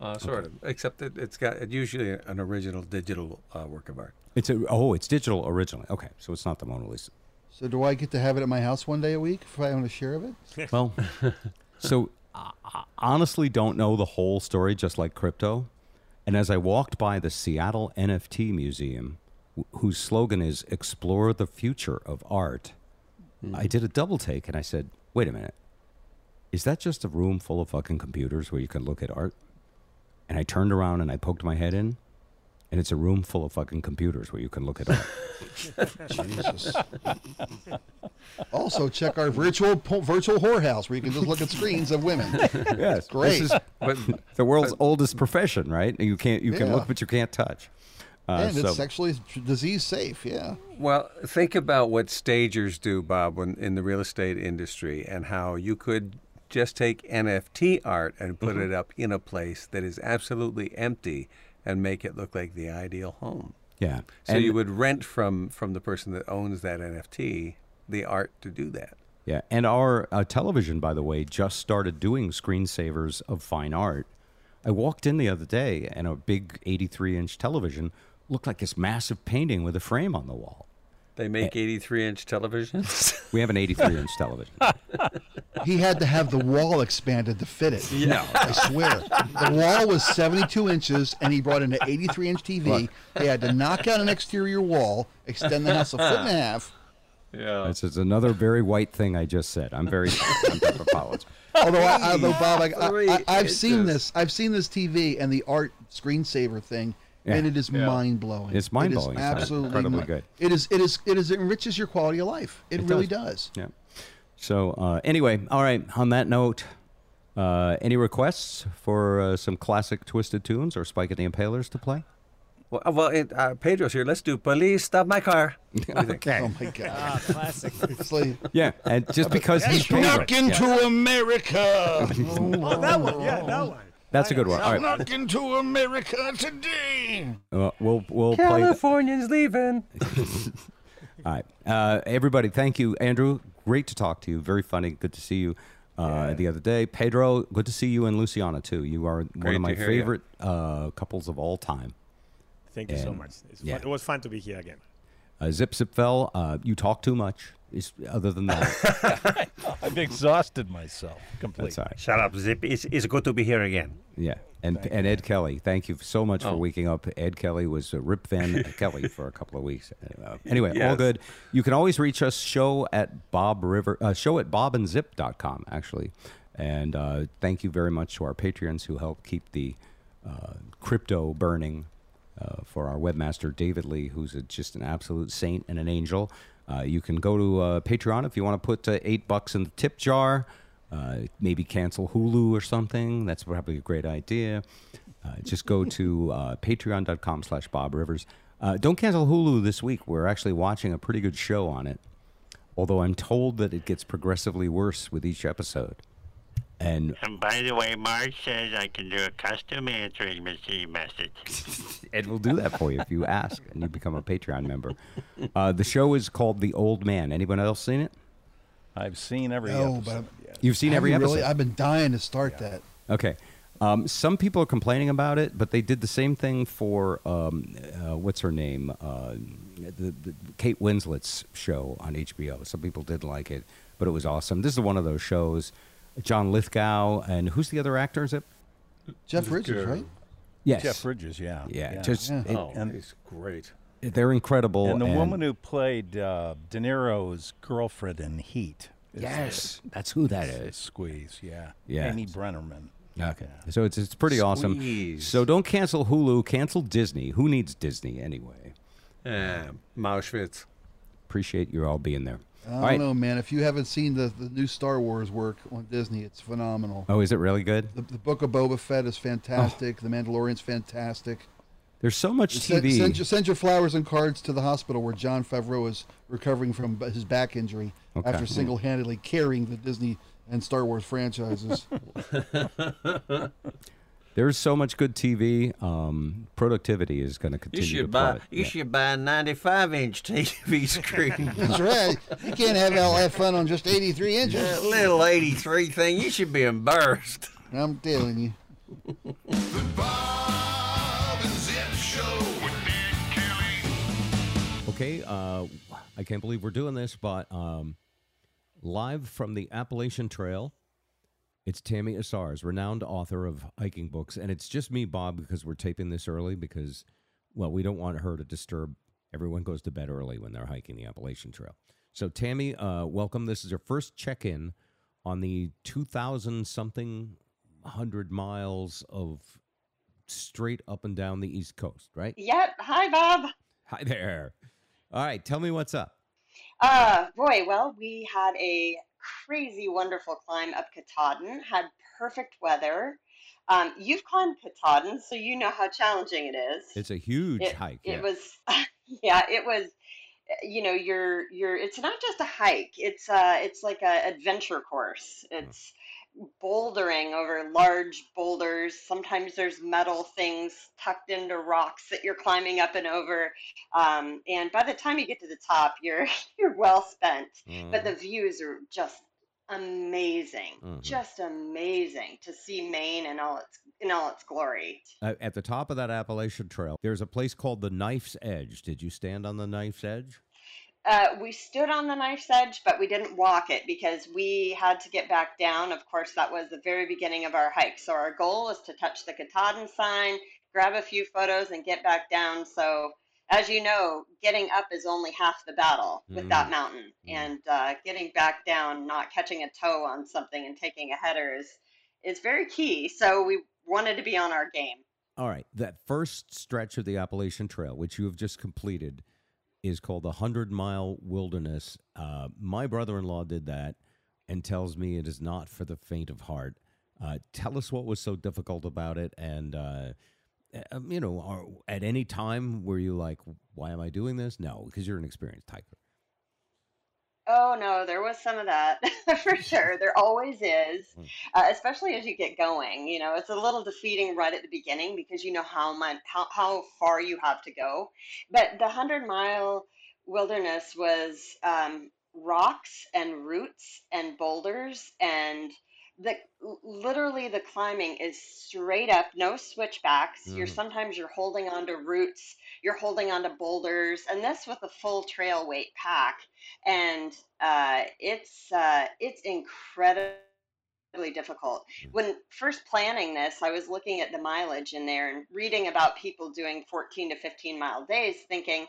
Uh, sort of, except that it's got it's usually an original digital uh, work of art. It's a oh, it's digital originally. Okay, so it's not the Mona Lisa. So do I get to have it at my house one day a week if I own a share of it? [LAUGHS] Well, so I I honestly don't know the whole story, just like crypto. And as I walked by the Seattle NFT Museum, wh- whose slogan is "Explore the future of art," I did a double take and I said, "Wait a minute, is that just a room full of fucking computers where you can look at art?" And I turned around and I poked my head in, and it's a room full of fucking computers where you can look at art. [LAUGHS] Jesus. also, check our virtual po- virtual whorehouse where you can just look at screens of women. [LAUGHS] yes, Great. This is But [LAUGHS] the world's oldest profession, right? You can't you can look, but you can't touch. Uh, and so- it's sexually disease safe. Yeah. Well, think about what stagers do, Bob, when, in the real estate industry, and how you could just take NFT art and put Mm-hmm. it up in a place that is absolutely empty and make it look like the ideal home. yeah. So and, you would rent from from the person that owns that NFT the art to do that. yeah, and our uh, television, by the way, just started doing screensavers of fine art. I walked in the other day, and a big 83 inch television looked like this massive painting with a frame on the wall. They make eh. 83 inch televisions. We have an [LAUGHS] 83 inch television. He had to have the wall expanded to fit it. No, I swear. The wall was 72 inches, and he brought in an 83 inch TV. They had to knock out an exterior wall, extend the house a foot and a half. yeah. This is another very white thing I just said. I'm very I'm apologize. Although, I, although Bob, I, Three I, I, I've seen this. I've seen this TV, and the art screensaver thing, Yeah. and it is mind blowing. It's mind-blowing. It's absolutely incredibly mi- good. It is. It is. It is. It enriches your quality of life. It, It really does. does. Yeah. So uh, anyway, all right. On that note, uh, any requests for uh, some classic Twisted Tunes or Spike and the Impalers to play? Well, uh, well it, uh, Pedro's here. Let's do Police Stop My Car. [LAUGHS] What do you think? Okay. Oh my god. Ah, classic. [LAUGHS] Yeah, and just because he's favorite. into America. [LAUGHS] Oh, that one. Yeah, that one. That's a good one. All right, Snuck into America today. uh, we'll we'll play. Californians leaving. [LAUGHS] all right, uh, everybody. Thank you, Andrew. Great to talk to you. Very funny. Good to see you. Uh, The other day, Pedro. Good to see you and Luciana too. You are one of my to hear ya. favorite uh, couples of all time. Thank you so much. It's yeah. fun. It was fun to be here again. Uh, Zip Zip Fell. Uh, you talk too much. Is other than that, [LAUGHS] I've exhausted myself completely. that's all right. Shut up, Zip. It's, it's good to be here again. Yeah, and and Ed Kelly, thank you so much for Oh. waking up. Ed Kelly was uh, Rip Van [LAUGHS] Kelly for a couple of weeks. Uh, anyway, all good. You can always reach us show at Bob River uh, show at bobandzip.com actually, and uh, thank you very much to our patrons who help keep the uh, crypto burning. Uh, for our webmaster David Lee, who's a, just an absolute saint and an angel, uh, you can go to uh, Patreon if you want to put uh, eight bucks in the tip jar. Uh, maybe cancel Hulu or something. That's probably a great idea. Uh, just go to uh, patreon.com slash Bob Rivers. Don't cancel Hulu this week. We're actually watching a pretty good show on it. Although I'm told that it gets progressively worse with each episode. And And by the way, Marge says I can do a custom answering machine message. [LAUGHS] Ed will do that for you if you ask and you become a Patreon member. Uh, the show is called The Old Man. Anyone else seen it? I've seen every No, episode. but I'm- yes. You've seen Have every you episode? Really, I've been dying to start that. Okay. Um, some people are complaining about it, but they did the same thing for um, uh, what's her name, uh, the, the Kate Winslet's show on HBO. Some people did like it, but it was awesome. This is one of those shows. John Lithgow and who's the other actor? Is it? Jeff Bridges, right? Yes. Jeff Bridges, yeah. Yeah, just Yeah. it- Oh, And- he's great. they're incredible. And the woman who played uh, De Niro's girlfriend in Heat. is yes, that's who that is. Squeeze, yeah. Yeah. Amy Brenneman. Okay, so it's it's pretty awesome. Squeeze. So don't cancel Hulu. Cancel Disney. Who needs Disney anyway? Uh, Mauschwitz. Appreciate you all being there. I don't right. know, man. If you haven't seen the, the new Star Wars work on Disney, it's phenomenal. Oh, is it really good? The, the Book of Boba Fett is fantastic. Oh. The Mandalorian's fantastic. There's so much Send, TV. send, your, send your flowers and cards to the hospital where Jon Favreau is recovering from his back injury Okay. after hmm. single-handedly carrying the Disney and Star Wars franchises. [LAUGHS] [LAUGHS] There's so much good TV. Um, productivity is going to You continue to should buy. plummet. You Yeah. should buy a 95 inch TV [LAUGHS] screen. That's right. You can't have all that fun on just 83 inches. that inches. little 83 thing. You should be embarrassed. I'm telling you. Okay, uh, I can't believe we're doing this, but um, live from the Appalachian Trail, it's Tami Asars, renowned author of hiking books, and it's just me, Bob, because we're taping this early because, well, we don't want her to disturb. Everyone goes to bed early when they're hiking the Appalachian Trail. So, Tammy, uh, welcome. This is your first check-in on the two thousand something hundred miles of straight up and down the East Coast, right? Yep. Hi, Bob. Hi there. All right, tell me what's up. Uh, boy, well, we had a crazy, wonderful climb up Katahdin, had perfect weather. Um, you've climbed Katahdin, so you know how challenging it is. It's a huge it, hike. It yeah. was, [LAUGHS] yeah, it was. You know, you're you're. It's not just a hike. It's uh, it's like a adventure course. It's bouldering over large boulders. Sometimes there's metal things tucked into rocks that you're climbing up and over. Um, and by the time you get to the top, you're [LAUGHS] you're well spent. But the views are just amazing, Mhm. just amazing to see Maine in all its in all its glory. Uh, at the top of that Appalachian Trail, there's a place called the Knife's Edge. Did you stand on the Knife's Edge? Uh, we stood on the knife's edge, but we didn't walk it because we had to get back down. Of course, that was the very beginning of our hike. So our goal was to touch the Katahdin sign, grab a few photos, and get back down. So, as you know, getting up is only half the battle with that mountain, and uh, getting back down, not catching a toe on something and taking a header is is very key. So we wanted to be on our game. All right, that first stretch of the Appalachian Trail, which you have just completed, is called the Hundred Mile Wilderness. Uh, my brother-in-law did that, and tells me it is not for the faint of heart. Uh, tell us what was so difficult about it, and uh, um, you know, are, at any time were you like, "Why am I doing this?" No, because you're an experienced hiker. Oh no, there was some of that [LAUGHS] for [LAUGHS] sure. There always is, Hmm. uh, especially as you get going. You know, it's a little defeating right at the beginning because you know how much how, how far you have to go. But the hundred mile wilderness was um, rocks and roots and boulders and the literally the climbing is straight up, no switchbacks. You're Mhm. sometimes you're holding onto roots, you're holding onto boulders, and this with a full trail weight pack, and uh, it's uh, it's incredibly difficult. When first planning this, I was looking at the mileage in there and reading about people doing 14 to 15 mile days, thinking,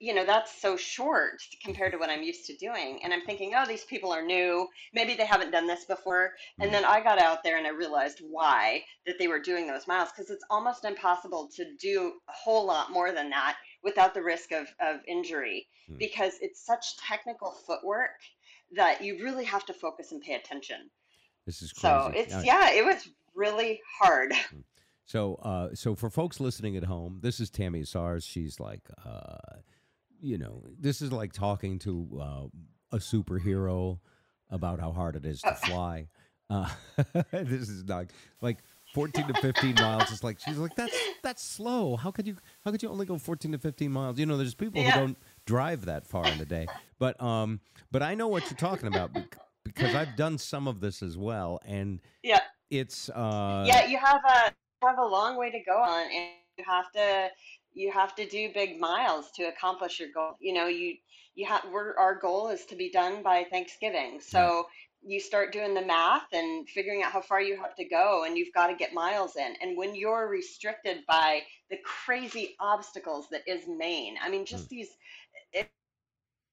you know, that's so short compared to what I'm used to doing. And I'm thinking, oh, these people are new. Maybe they haven't done this before. And then I got out there and I realized why that they were doing those miles because it's almost impossible to do a whole lot more than that without the risk of, of injury Hmm. because it's such technical footwork that you really have to focus and pay attention. This is crazy. So it's yeah, it was really hard. So, uh, so for folks listening at home, this is Tami Asars. She's like, uh, you know, this is like talking to uh, a superhero about how hard it is to fly. Uh, [LAUGHS] this is not like 14 to 15 miles. It's like she's like that's that's slow. How could you how could you only go 14 to 15 miles? You know, there's people Yeah. who don't drive that far in a day. But um, but I know what you're talking about because I've done some of this as well, and Yeah. it's uh, yeah, you have a have a long way to go on, and you have to you have to do big miles to accomplish your goal. You know, you you have we're, our goal is to be done by Thanksgiving, so you start doing the math and figuring out how far you have to go, and you've got to get miles in. And when you're restricted by the crazy obstacles that is Maine, I mean, just these. If,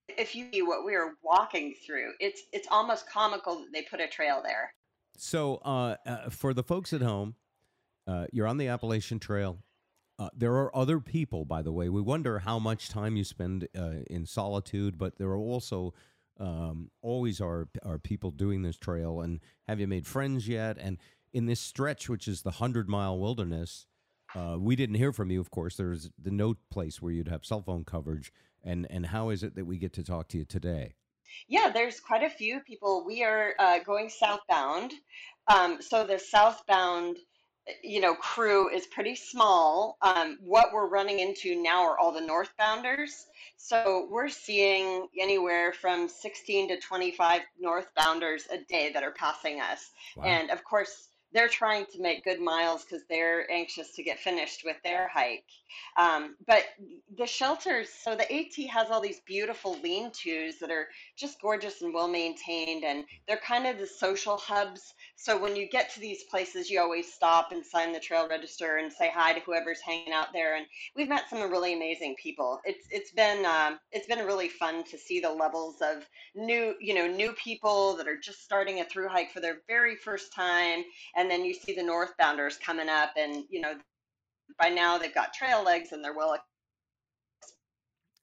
if you see what we are walking through, it's it's almost comical that they put a trail there. So, uh, uh, for the folks at home, uh, you're on the Appalachian Trail. Uh, there are other people, by the way. We wonder how much time you spend uh, in solitude, but there are also um, always are are people doing this trail. And have you made friends yet? And in this stretch, which is the hundred mile wilderness, uh, we didn't hear from you. Of course, there's the no place where you'd have cell phone coverage. And and how is it that we get to talk to you today? Yeah, there's quite a few people. We are uh, going southbound. Um, so the southbound, you know, crew is pretty small. Um, what we're running into now are all the northbounders. So we're seeing anywhere from 16 to 25 northbounders a day that are passing us. Wow. And of course, they're trying to make good miles because they're anxious to get finished with their hike. Um, but the shelters, so the AT has all these beautiful lean tos that are just gorgeous and well maintained, and they're kind of the social hubs. So when you get to these places, you always stop and sign the trail register and say hi to whoever's hanging out there. And we've met some really amazing people. It's it's been um, it's been really fun to see the levels of new you know new people that are just starting a through hike for their very first time, and then you see the northbounders coming up, and you know by now they've got trail legs and they're well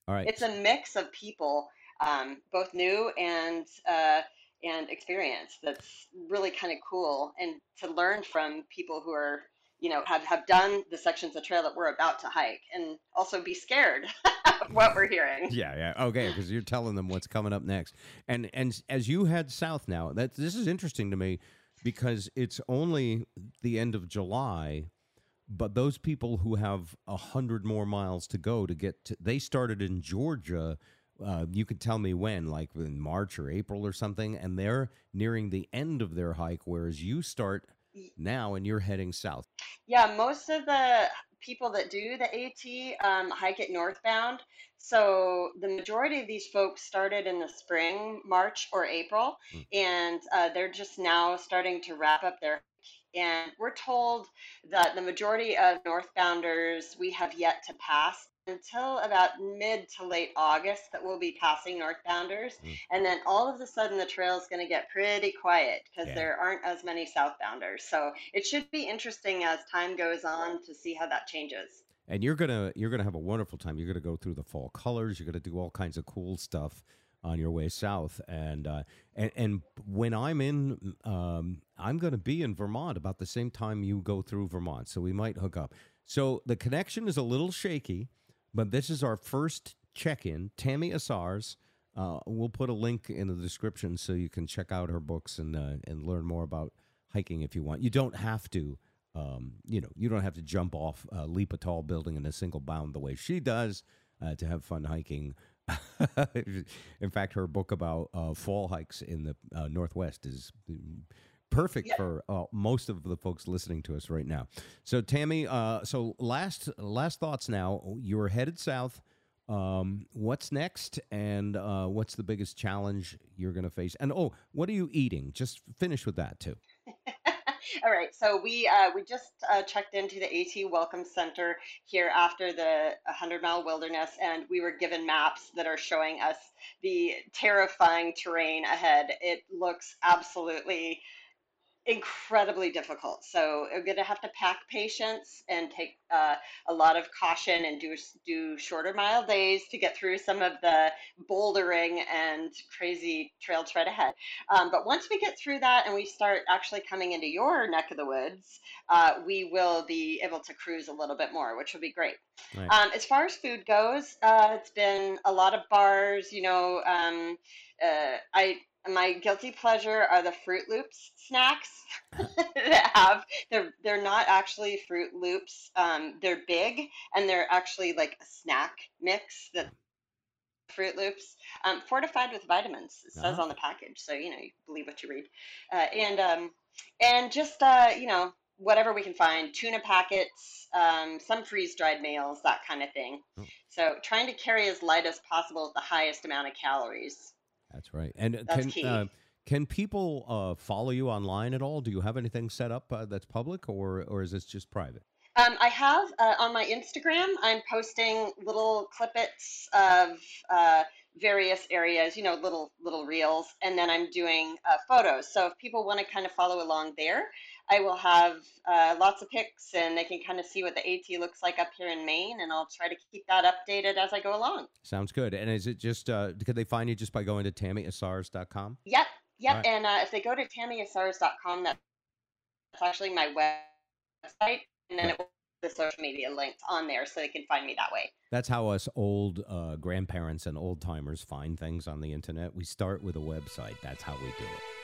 All right. it's a mix of people, um, both new and uh, and experience that's really kind of cool, and to learn from people who are you know have have done the sections of trail that we're about to hike, and also be scared [LAUGHS] of what we're hearing. Yeah, yeah. Okay, because you're telling them what's coming up next. And and as you head south now, that this is interesting to me because it's only the end of July, but those people who have a hundred more miles to go to get to, they started in Georgia. Uh, you could tell me when, like in March or April or something, and they're nearing the end of their hike, whereas you start now and you're heading south. Yeah, most of the people that do the AT um, hike it northbound. So the majority of these folks started in the spring, March or April, and uh, they're just now starting to wrap up their. And we're told that the majority of northbounders we have yet to pass until about mid to late August that we'll be passing northbounders. Mm. And then all of a sudden, the trail is going to get pretty quiet because Yeah. there aren't as many southbounders. So it should be interesting as time goes on to see how that changes. and you're gonna you're gonna have a wonderful time. You're gonna go through the fall colors. You're gonna do all kinds of cool stuff on your way south. And uh, and and when I'm in, um, I'm gonna be in Vermont about the same time you go through Vermont. So we might hook up. So the connection is a little shaky, but this is our first check-in. Tami Asars. Uh, we'll put a link in the description so you can check out her books and uh, and learn more about hiking if you want. You don't have to, um, you know, you don't have to jump off, uh, leap a tall building in a single bound the way she does uh, to have fun hiking. [LAUGHS] in fact, her book about uh, fall hikes in the uh, Northwest is perfect for uh, most of the folks listening to us right now. So, Tami, uh, so last last thoughts now. You're headed south. Um, what's next, and uh, what's the biggest challenge you're going to face? And oh, what are you eating? Just finish with that too. [LAUGHS] All right, so we uh, we just uh, checked into the AT Welcome Center here after the 100 Mile Wilderness, and we were given maps that are showing us the terrifying terrain ahead. It looks absolutely incredibly difficult. So we're going to have to pack patience and take uh, a lot of caution and do do shorter mile days to get through some of the bouldering and crazy trail tread ahead. Um, but once we get through that and we start actually coming into your neck of the woods, uh, we will be able to cruise a little bit more, which will be great. Right. Um, as far as food goes, uh, it's been a lot of bars. You know, um, uh, I my guilty pleasure are the Froot Loops snacks [LAUGHS] that have they're they're not actually Froot Loops. Um, they're big and they're actually like a snack mix that Froot Loops um, fortified with vitamins. It says Ah. on the package, so you know you believe what you read, uh, and um, and just uh, you know whatever we can find tuna packets, um, some freeze dried meals, that kind of thing. Oh. So trying to carry as light as possible with the highest amount of calories. That's right. And uh, That's can uh, can people uh, follow you online at all? Do you have anything set up uh, that's public, or or is this just private? Um, I have uh, on my Instagram, I'm posting little clippets of uh, various areas, you know, little little reels, and then I'm doing uh, photos. So if people want to kind of follow along there, I will have uh, lots of pics, and they can kind of see what the AT looks like up here in Maine, and I'll try to keep that updated as I go along. Sounds good. And is it just uh, could they find you just by going to tamiasars.com? Yep, yep. Right. And uh, if they go to tamiasars.com, that's actually my website, and then it will the social media links on there so they can find me that way. That's how us old uh, grandparents and old timers find things on the internet. We start with a website. That's how we do it.